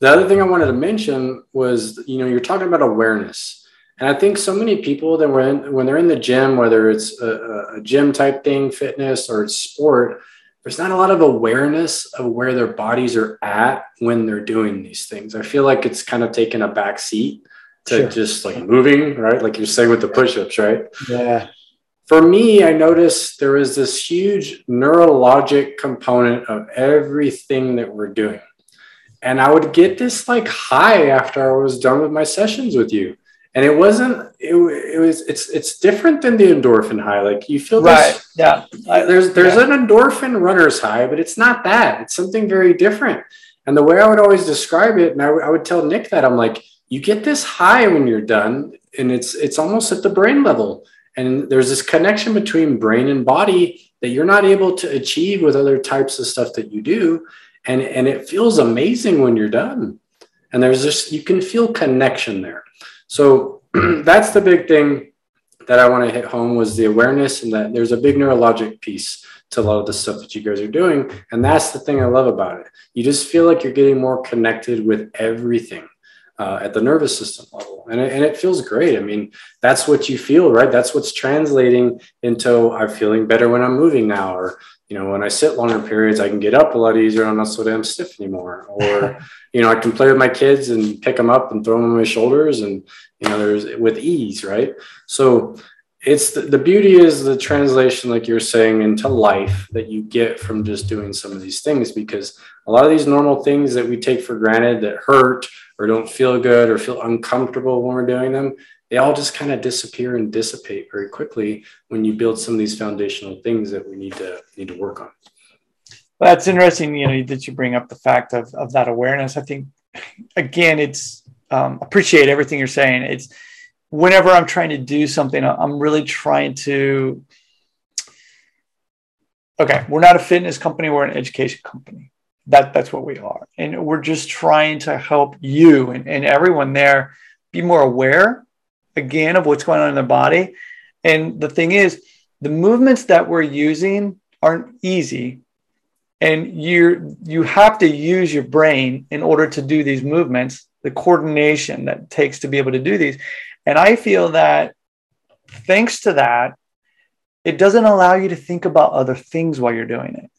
the other thing I wanted to mention was, you know, you're talking about awareness. And I think so many people that when, when they're in the gym, whether it's a, a gym type thing, fitness, or it's sport, there's not a lot of awareness of where their bodies are at when they're doing these things. I feel like it's kind of taken a back seat to Sure. just like moving, right? Like you're saying with the push-ups, right? Yeah. For me, I noticed there is this huge neurologic component of everything that we're doing. And I would get this like high after I was done with my sessions with you. And it wasn't, it, it was, it's, it's different than the endorphin high. Like you feel Right. this, Yeah. I- there's, there's yeah. an endorphin runner's high, but it's not that. It's something very different. And the way I would always describe it, and I would- I would tell Nick that I'm like, you get this high when you're done, and it's it's almost at the brain level. And there's this connection between brain and body that you're not able to achieve with other types of stuff that you do. And, and it feels amazing when you're done. And there's just, you can feel connection there. So that's the big thing that I want to hit home was the awareness and that there's a big neurologic piece to a lot of the stuff that you guys are doing. And that's the thing I love about it. You just feel like you're getting more connected with everything uh, at the nervous system level. And it, and it feels great. I mean, that's what you feel, right? That's what's translating into I'm feeling better when I'm moving now. Or, you know, when I sit longer periods, I can get up a lot easier. I'm not so damn stiff anymore. Or, you know, I can play with my kids and pick them up and throw them on my shoulders and, you know, there's with ease, right? So it's the, the beauty is the translation, like you're saying, into life that you get from just doing some of these things because a lot of these normal things that we take for granted that hurt or don't feel good or feel uncomfortable when we're doing them, they all just kind of disappear and dissipate very quickly when you build some of these foundational things that we need to need to work on. That's interesting, you know, that you bring up the fact of, of that awareness. I think, again, it's um, appreciate everything you're saying. It's whenever I'm trying to do something, I'm really trying to. Okay, we're not a fitness company; we're an education company. That that's what we are, and we're just trying to help you and, and everyone there be more aware, again, of what's going on in their body. And the thing is, the movements that we're using aren't easy and you you have to use your brain in order to do these movements the coordination that takes to be able to do these. And i feel that thanks to that it doesn't allow you to think about other things while you're doing it.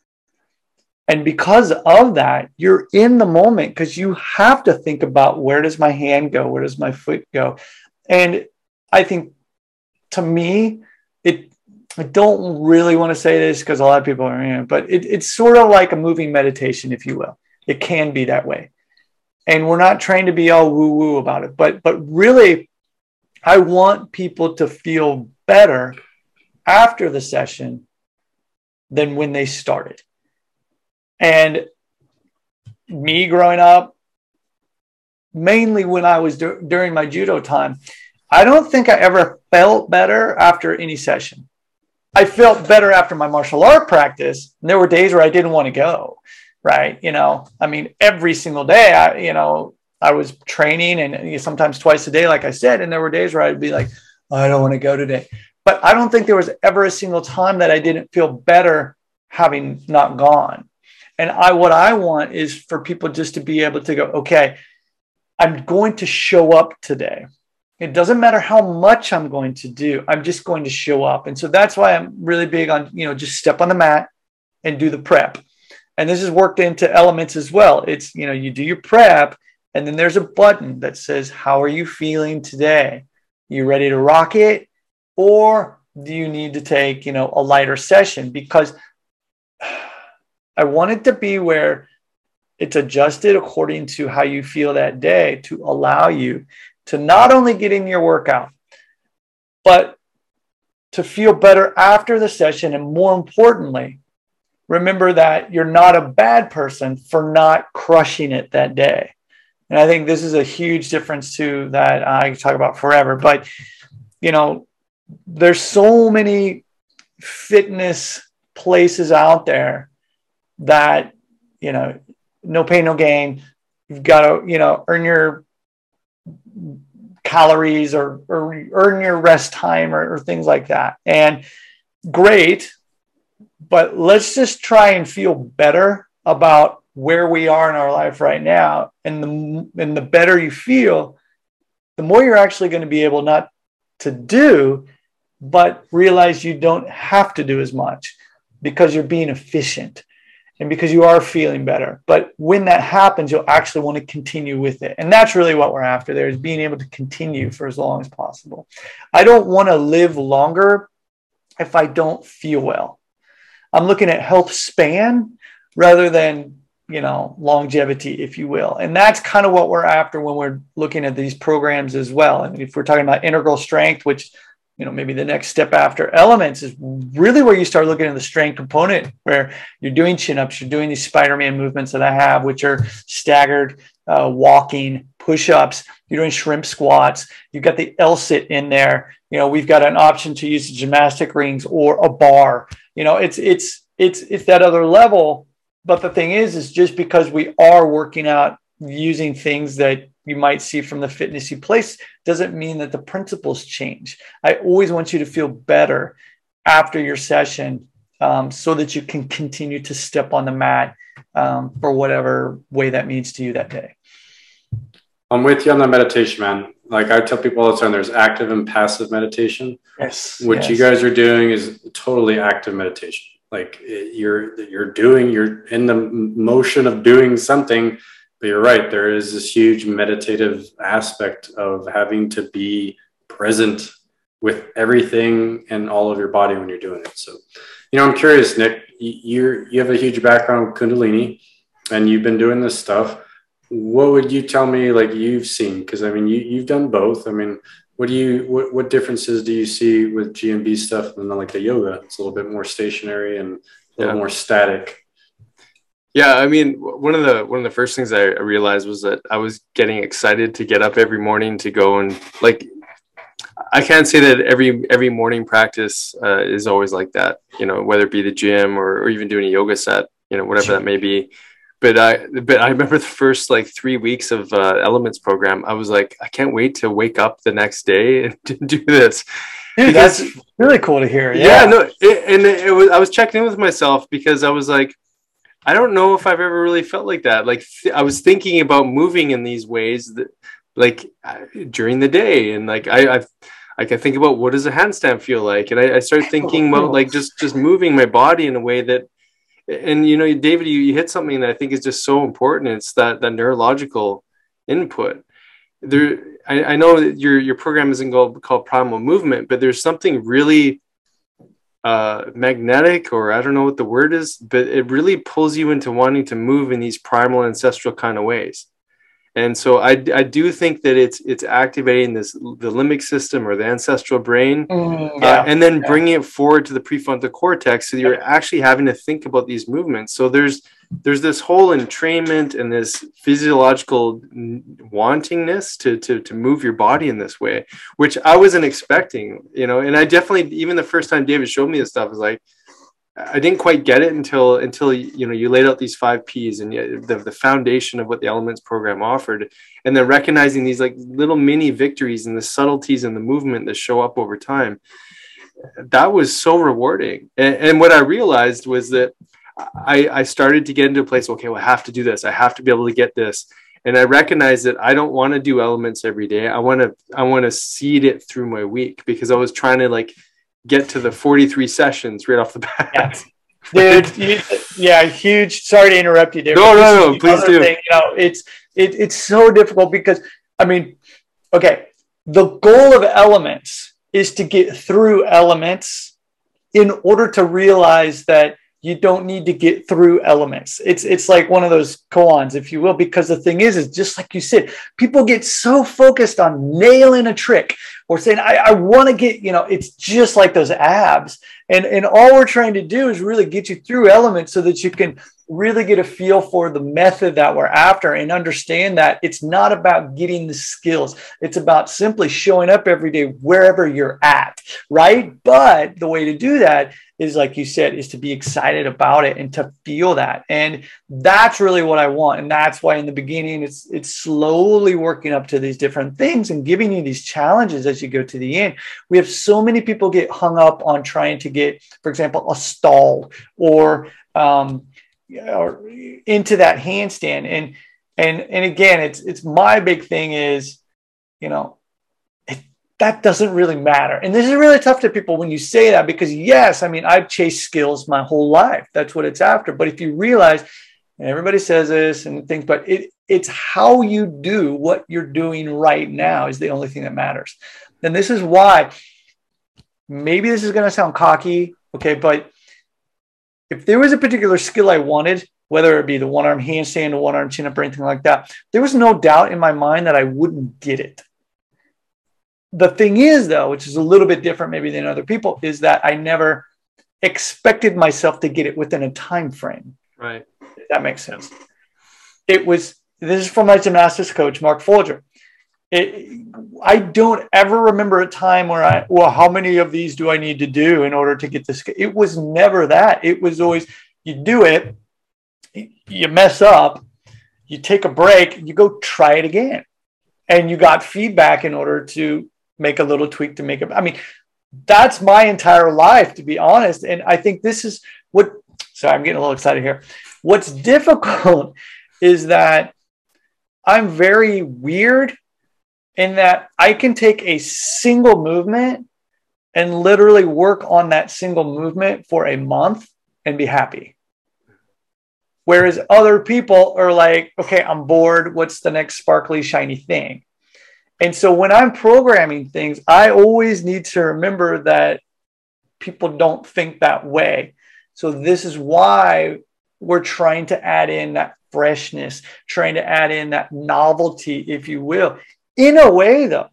And because of that you're in the moment because you have to think about where does my hand go? Where does my foot go? And i think to me it I don't really want to say this because a lot of people are, know, but it, it's sort of like a moving meditation, if you will. It can be that way. And we're not trying to be all woo woo about it, but but really, I want people to feel better after the session than when they started. And me growing up, mainly when I was dur- during my judo time, I don't think I ever felt better after any session. I felt better after my martial art practice. And there were days where I didn't want to go, right? You know, I mean, every single day, I, you know, I was training and you know, sometimes twice a day, like I said. And there were days where I'd be like, oh, I don't want to go today. But I don't think there was ever a single time that I didn't feel better having not gone. And I, what I want is for people just to be able to go, okay, I'm going to show up today. It doesn't matter how much I'm going to do. I'm just going to show up. And so that's why I'm really big on, you know, just step on the mat and do the prep. And this is worked into elements as well. It's, you know, you do your prep and then there's a button that says, how are you feeling today? You ready to rock it? Or do you need to take, you know, a lighter session? Because I want it to be where it's adjusted according to how you feel that day to allow you to not only get in your workout, but to feel better after the session. And more importantly, remember that you're not a bad person for not crushing it that day. And I think this is a huge difference too that I talk about forever. But, you know, there's so many fitness places out there that, you know, no pain, no gain. You've got to, you know, earn your calories or, or earn your rest time or, or things like that. And great, but let's just try and feel better about where we are in our life right now. And the, and the better you feel, the more you're actually going to be able not to do, but realize you don't have to do as much because you're being efficient. And because you are feeling better. But when that happens, you'll actually want to continue with it. And that's really what we're after there is being able to continue for as long as possible. I don't want to live longer if I don't feel well. I'm looking at health span rather than you know longevity if you will and that's kind of what we're after when we're looking at these programs as well and if we're talking about integral strength which you know maybe the next step after elements is really where you start looking at the strength component where you're doing chin-ups you're doing these spider-man movements that i have which are staggered uh, walking push-ups. You're doing shrimp squats. You've got the l-sit in there. You know we've got an option to use the gymnastic rings or a bar. You know it's it's it's it's that other level. But the thing is is just because we are working out using things that you might see from the fitnessy place doesn't mean that the principles change. I always want you to feel better after your session um, so that you can continue to step on the mat um, for whatever way that means to you that day. I'm with you on the meditation, man. Like I tell people all the time, there's active and passive meditation. Yes. What yes. you guys are doing is totally active meditation. Like you're you're doing, you're in the motion of doing something but you're right. There is this huge meditative aspect of having to be present with everything and all of your body when you're doing it. So, you know, I'm curious, Nick. You're you have a huge background with Kundalini, and you've been doing this stuff. What would you tell me, like you've seen? Because I mean, you you've done both. I mean, what do you what what differences do you see with GMB stuff and then like the yoga? It's a little bit more stationary and a little yeah. more static. Yeah, I mean, one of the one of the first things I realized was that I was getting excited to get up every morning to go and like. I can't say that every every morning practice uh, is always like that, you know, whether it be the gym or, or even doing a yoga set, you know, whatever that may be. But I but I remember the first like three weeks of uh, Elements program. I was like, I can't wait to wake up the next day and do this. Dude, that's really cool to hear. Yeah, yeah no, it, and it was I was checking in with myself because I was like I don't know if I've ever really felt like that. Like th- I was thinking about moving in these ways that, like uh, during the day, and like I, I've, like I think about what does a handstand feel like, and I, I start thinking about like just just moving my body in a way that, and you know, David, you, you hit something that I think is just so important. It's that that neurological input. There, I, I know that your your program isn't called called primal movement, but there's something really uh, magnetic, or I don't know what the word is, but it really pulls you into wanting to move in these primal ancestral kind of ways. And so I, I do think that it's it's activating this the limbic system or the ancestral brain, mm, yeah, uh, and then yeah. bringing it forward to the prefrontal cortex. So you're actually having to think about these movements. So there's there's this whole entrainment and this physiological wantingness to, to to move your body in this way which i wasn't expecting you know and i definitely even the first time david showed me this stuff was like i didn't quite get it until until you know you laid out these five p's and the, the foundation of what the elements program offered and then recognizing these like little mini victories and the subtleties and the movement that show up over time that was so rewarding and, and what i realized was that I, I started to get into a place, okay, well, I have to do this. I have to be able to get this. And I recognize that I don't want to do elements every day. I want to, I want to seed it through my week because I was trying to like get to the 43 sessions right off the bat. Yeah. Dude, you, yeah, huge. Sorry to interrupt you, David. No, no, no, please do. Thing, you know, it's it, it's so difficult because I mean, okay, the goal of elements is to get through elements in order to realize that you don't need to get through elements. It's it's like one of those koans, if you will, because the thing is, is just like you said, people get so focused on nailing a trick or saying, I, I want to get, you know, it's just like those abs. And and all we're trying to do is really get you through elements so that you can really get a feel for the method that we're after and understand that it's not about getting the skills. It's about simply showing up every day wherever you're at, right? But the way to do that is like you said is to be excited about it and to feel that and that's really what i want and that's why in the beginning it's it's slowly working up to these different things and giving you these challenges as you go to the end we have so many people get hung up on trying to get for example a stall or um or into that handstand and and and again it's it's my big thing is you know that doesn't really matter. And this is really tough to people when you say that because, yes, I mean, I've chased skills my whole life. That's what it's after. But if you realize, everybody says this and things, but it, it's how you do what you're doing right now is the only thing that matters. And this is why. Maybe this is going to sound cocky, okay, but if there was a particular skill I wanted, whether it be the one arm handstand, the one arm chin up, or anything like that, there was no doubt in my mind that I wouldn't get it. The thing is though which is a little bit different maybe than other people is that i never expected myself to get it within a time frame. Right. If that makes sense. It was this is from my gymnastics coach mark folger it, i don't ever remember a time where i well how many of these do i need to do in order to get this it was never that it was always you do it you mess up you take a break you go try it again and you got feedback in order to make a little tweak to make it. I mean, that's my entire life, to be honest. And I think this is what, sorry, I'm getting a little excited here. What's difficult is that I'm very weird in that I can take a single movement and literally work on that single movement for a month and be happy. Whereas other people are like, okay, I'm bored. What's the next sparkly, shiny thing? And so when I'm programming things, I always need to remember that people don't think that way. So this is why we're trying to add in that freshness, trying to add in that novelty, if you will, in a way though,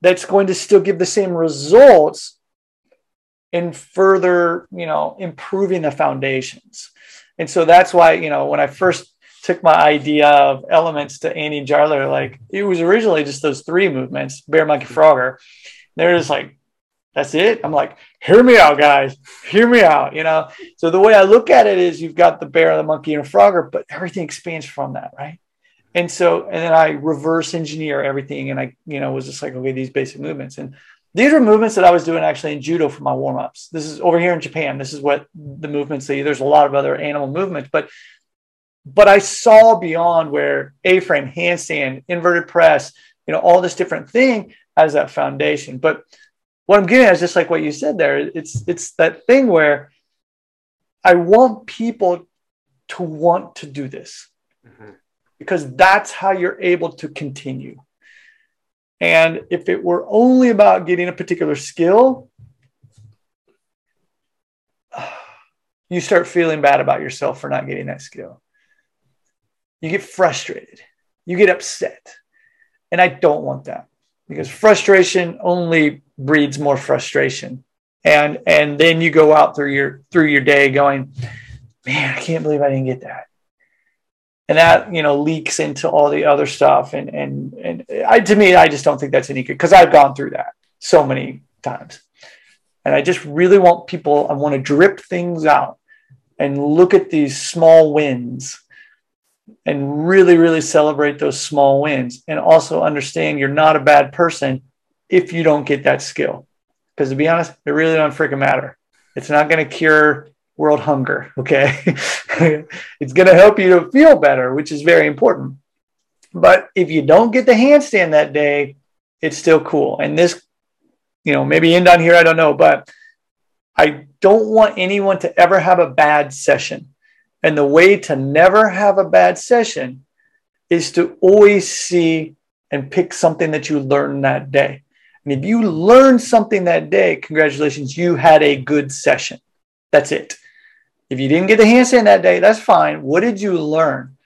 that's going to still give the same results in further, you know, improving the foundations. And so that's why, you know, when I first took my idea of elements to Andy Jarlo. Like it was originally just those three movements, bear, monkey, frogger. They're just like, that's it. I'm like, hear me out, guys. Hear me out. You know. So the way I look at it is, you've got the bear, the monkey, and a frogger, but everything expands from that, right? And so, and then I reverse engineer everything, and I, you know, was just like, okay, these basic movements, and these are movements that I was doing actually in judo for my warm ups. This is over here in Japan. This is what the movements. See, there's a lot of other animal movements, but but I saw beyond where A frame, handstand, inverted press, you know, all this different thing as that foundation. But what I'm getting at is just like what you said there. It's it's that thing where I want people to want to do this mm-hmm. Because that's how you're able to continue. And if it were only about getting a particular skill, you start feeling bad about yourself for not getting that skill you get frustrated, you get upset. And I don't want that because frustration only breeds more frustration. And and then you go out through your through your day going, man, I can't believe I didn't get that. And that, you know, leaks into all the other stuff. And and and I to me, I just don't think that's any good because I've gone through that so many times. And I just really want people, I want to drip things out and look at these small wins and really, really celebrate those small wins and also understand you're not a bad person if you don't get that skill. Because to be honest, it really don't freaking matter. It's not going to cure world hunger. Okay. it's going to help you to feel better, which is very important. But if you don't get the handstand that day, it's still cool. And this, you know, maybe end on here, I don't know, but I don't want anyone to ever have a bad session. And the way to never have a bad session is to always see and pick something that you learned that day. And if you learned something that day, congratulations, you had a good session. That's it. If you didn't get the handstand that day, that's fine. What did you learn?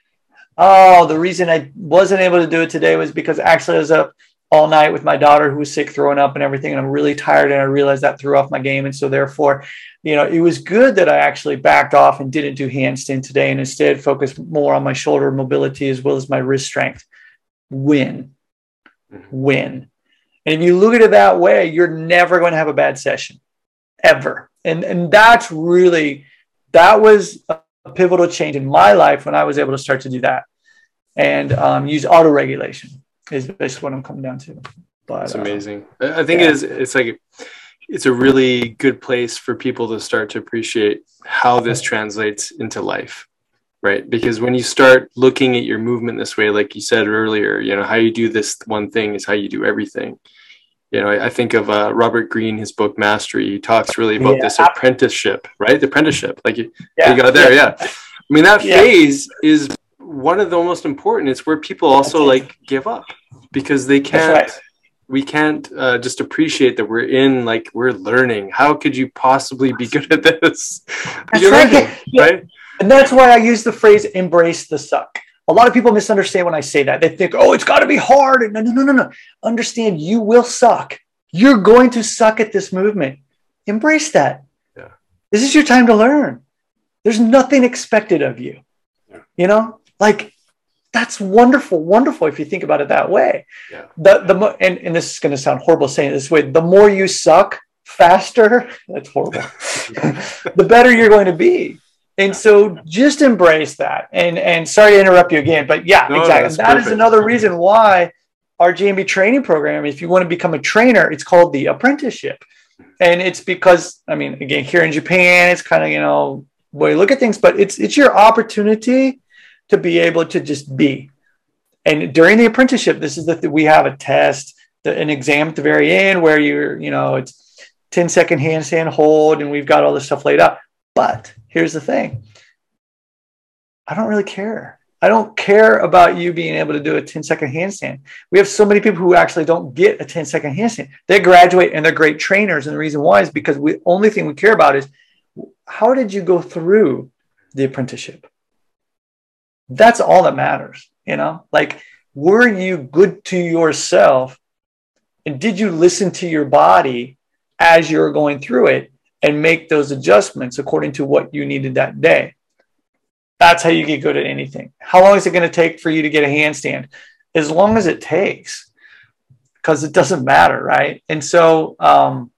Oh, the reason I wasn't able to do it today was because actually I was up all night with my daughter who was sick, throwing up and everything. And I'm really tired. And I realized that threw off my game. And so, therefore, you know, it was good that I actually backed off and didn't do handstand today and instead focused more on my shoulder mobility as well as my wrist strength. Win. Mm-hmm. Win. And if you look at it that way, you're never going to have a bad session ever. And, and that's really, that was a pivotal change in my life when I was able to start to do that and um, use auto regulation is basically what I'm coming down to. But it's uh, amazing. Uh, I think yeah. it is. It's like it's a really good place for people to start to appreciate how this translates into life, right? Because when you start looking at your movement this way, like you said earlier, you know how you do this one thing is how you do everything. You know, I, I think of uh, Robert Greene, his book Mastery. He talks really about Yeah. this apprenticeship, right? The apprenticeship, like you, Yeah. you got there, yeah. I mean, that Yeah. phase is one of the most important. It's where people also like give up because they can't. right. We can't uh, just appreciate that we're in, like we're learning. How could you possibly be good at this? That's right. learning, Yeah. right? And that's why I use the phrase embrace the suck. A lot of people misunderstand when I say that. They think, oh, it's got to be hard. No, no, no, no, no. Understand you will suck. You're going to suck at this movement. Embrace that. Yeah. This is your time to learn. There's nothing expected of you. Yeah. You know, like that's wonderful, wonderful if you think about it that way. Yeah. The the mo- and, and this is going to sound horrible saying it this way. The more you suck faster, that's horrible. the better you're going to be. And so just embrace that. And and sorry to interrupt you again, but yeah, No, exactly. That is perfect. another reason why our GMB training program, if you want to become a trainer, it's called the apprenticeship. And it's because, I mean, again, here in Japan, it's kind of, you know, way you look at things, but it's it's your opportunity to be able to just be. And during the apprenticeship, this is the we have a test, the, an exam at the very end where you're, you know, it's 10 second handstand hold, and we've got all this stuff laid out. But here's the thing I don't really care. I don't care about you being able to do a 10 second handstand. We have so many people who actually don't get a 10 second handstand. They graduate and they're great trainers. And the reason why is because the only thing we care about is how did you go through the apprenticeship? That's all that matters. You know, like, were you good to yourself? And did you listen to your body as you're going through it and make those adjustments according to what you needed that day? That's how you get good at anything. How long is it going to take for you to get a handstand? As long as it takes, because it doesn't matter, right? And so, um,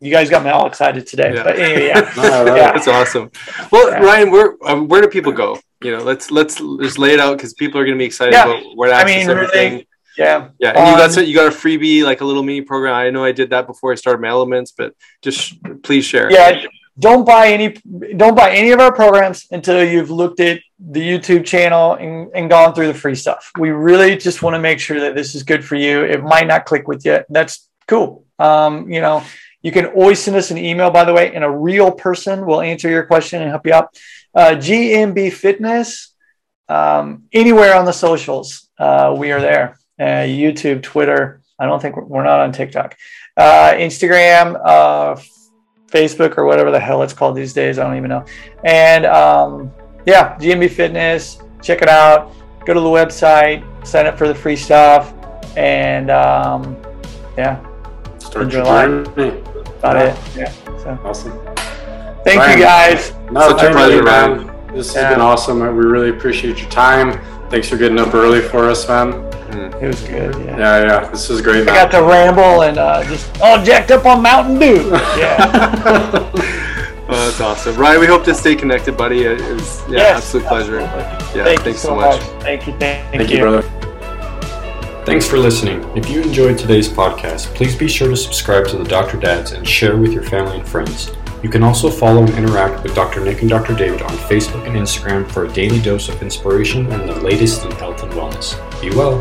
you guys got me all excited today. Yeah. But anyway, yeah. No, I Yeah. That's awesome. Well, Yeah. Ryan, where um, where do people go? You know, let's let's just lay it out because people are going to be excited Yeah. about where to I access mean, everything. really, yeah. Yeah, and you got Um, you got a freebie, like a little mini program. I know I did that before I started my elements, but just please share. Yeah, don't buy any don't buy any of our programs until you've looked at the YouTube channel and, and gone through the free stuff. We really just want to make sure that this is good for you. It might not click with you. That's cool. Um, you know, you can always send us an email, by the way, and a real person will answer your question and help you out. Uh, GMB Fitness, um, anywhere on the socials, uh, we are there. Uh, YouTube, Twitter. I don't think we're, we're not on TikTok. Uh, Instagram, uh, Facebook or whatever the hell it's called these days. I don't even know. And um, yeah, GMB Fitness, check it out. Go to the website, sign up for the free stuff, and um, yeah, Start your journey. about Yeah. it. Yeah. So Awesome. thank Ryan. you guys. No, Such a pleasure, you, man. man. This Yeah. has been awesome. We really appreciate your time. Thanks for getting up early for us, man. It was good. Yeah. Yeah, yeah. This is great, I man. got to ramble and uh, just all jacked up on Mountain Dew. Yeah. Oh, that's awesome, Ryan. We hope to stay connected, buddy. It was yeah, Yes, absolute pleasure. absolutely. Yeah, Thank you thanks so so much. much. Thank you. Thank, Thank you, brother. Thanks for listening. If you enjoyed today's podcast, please be sure to subscribe to the Dr. Dads and share with your family and friends. You can also follow and interact with Dr. Nick and Dr. David on Facebook and Instagram for a daily dose of inspiration and the latest in health and wellness. Be well.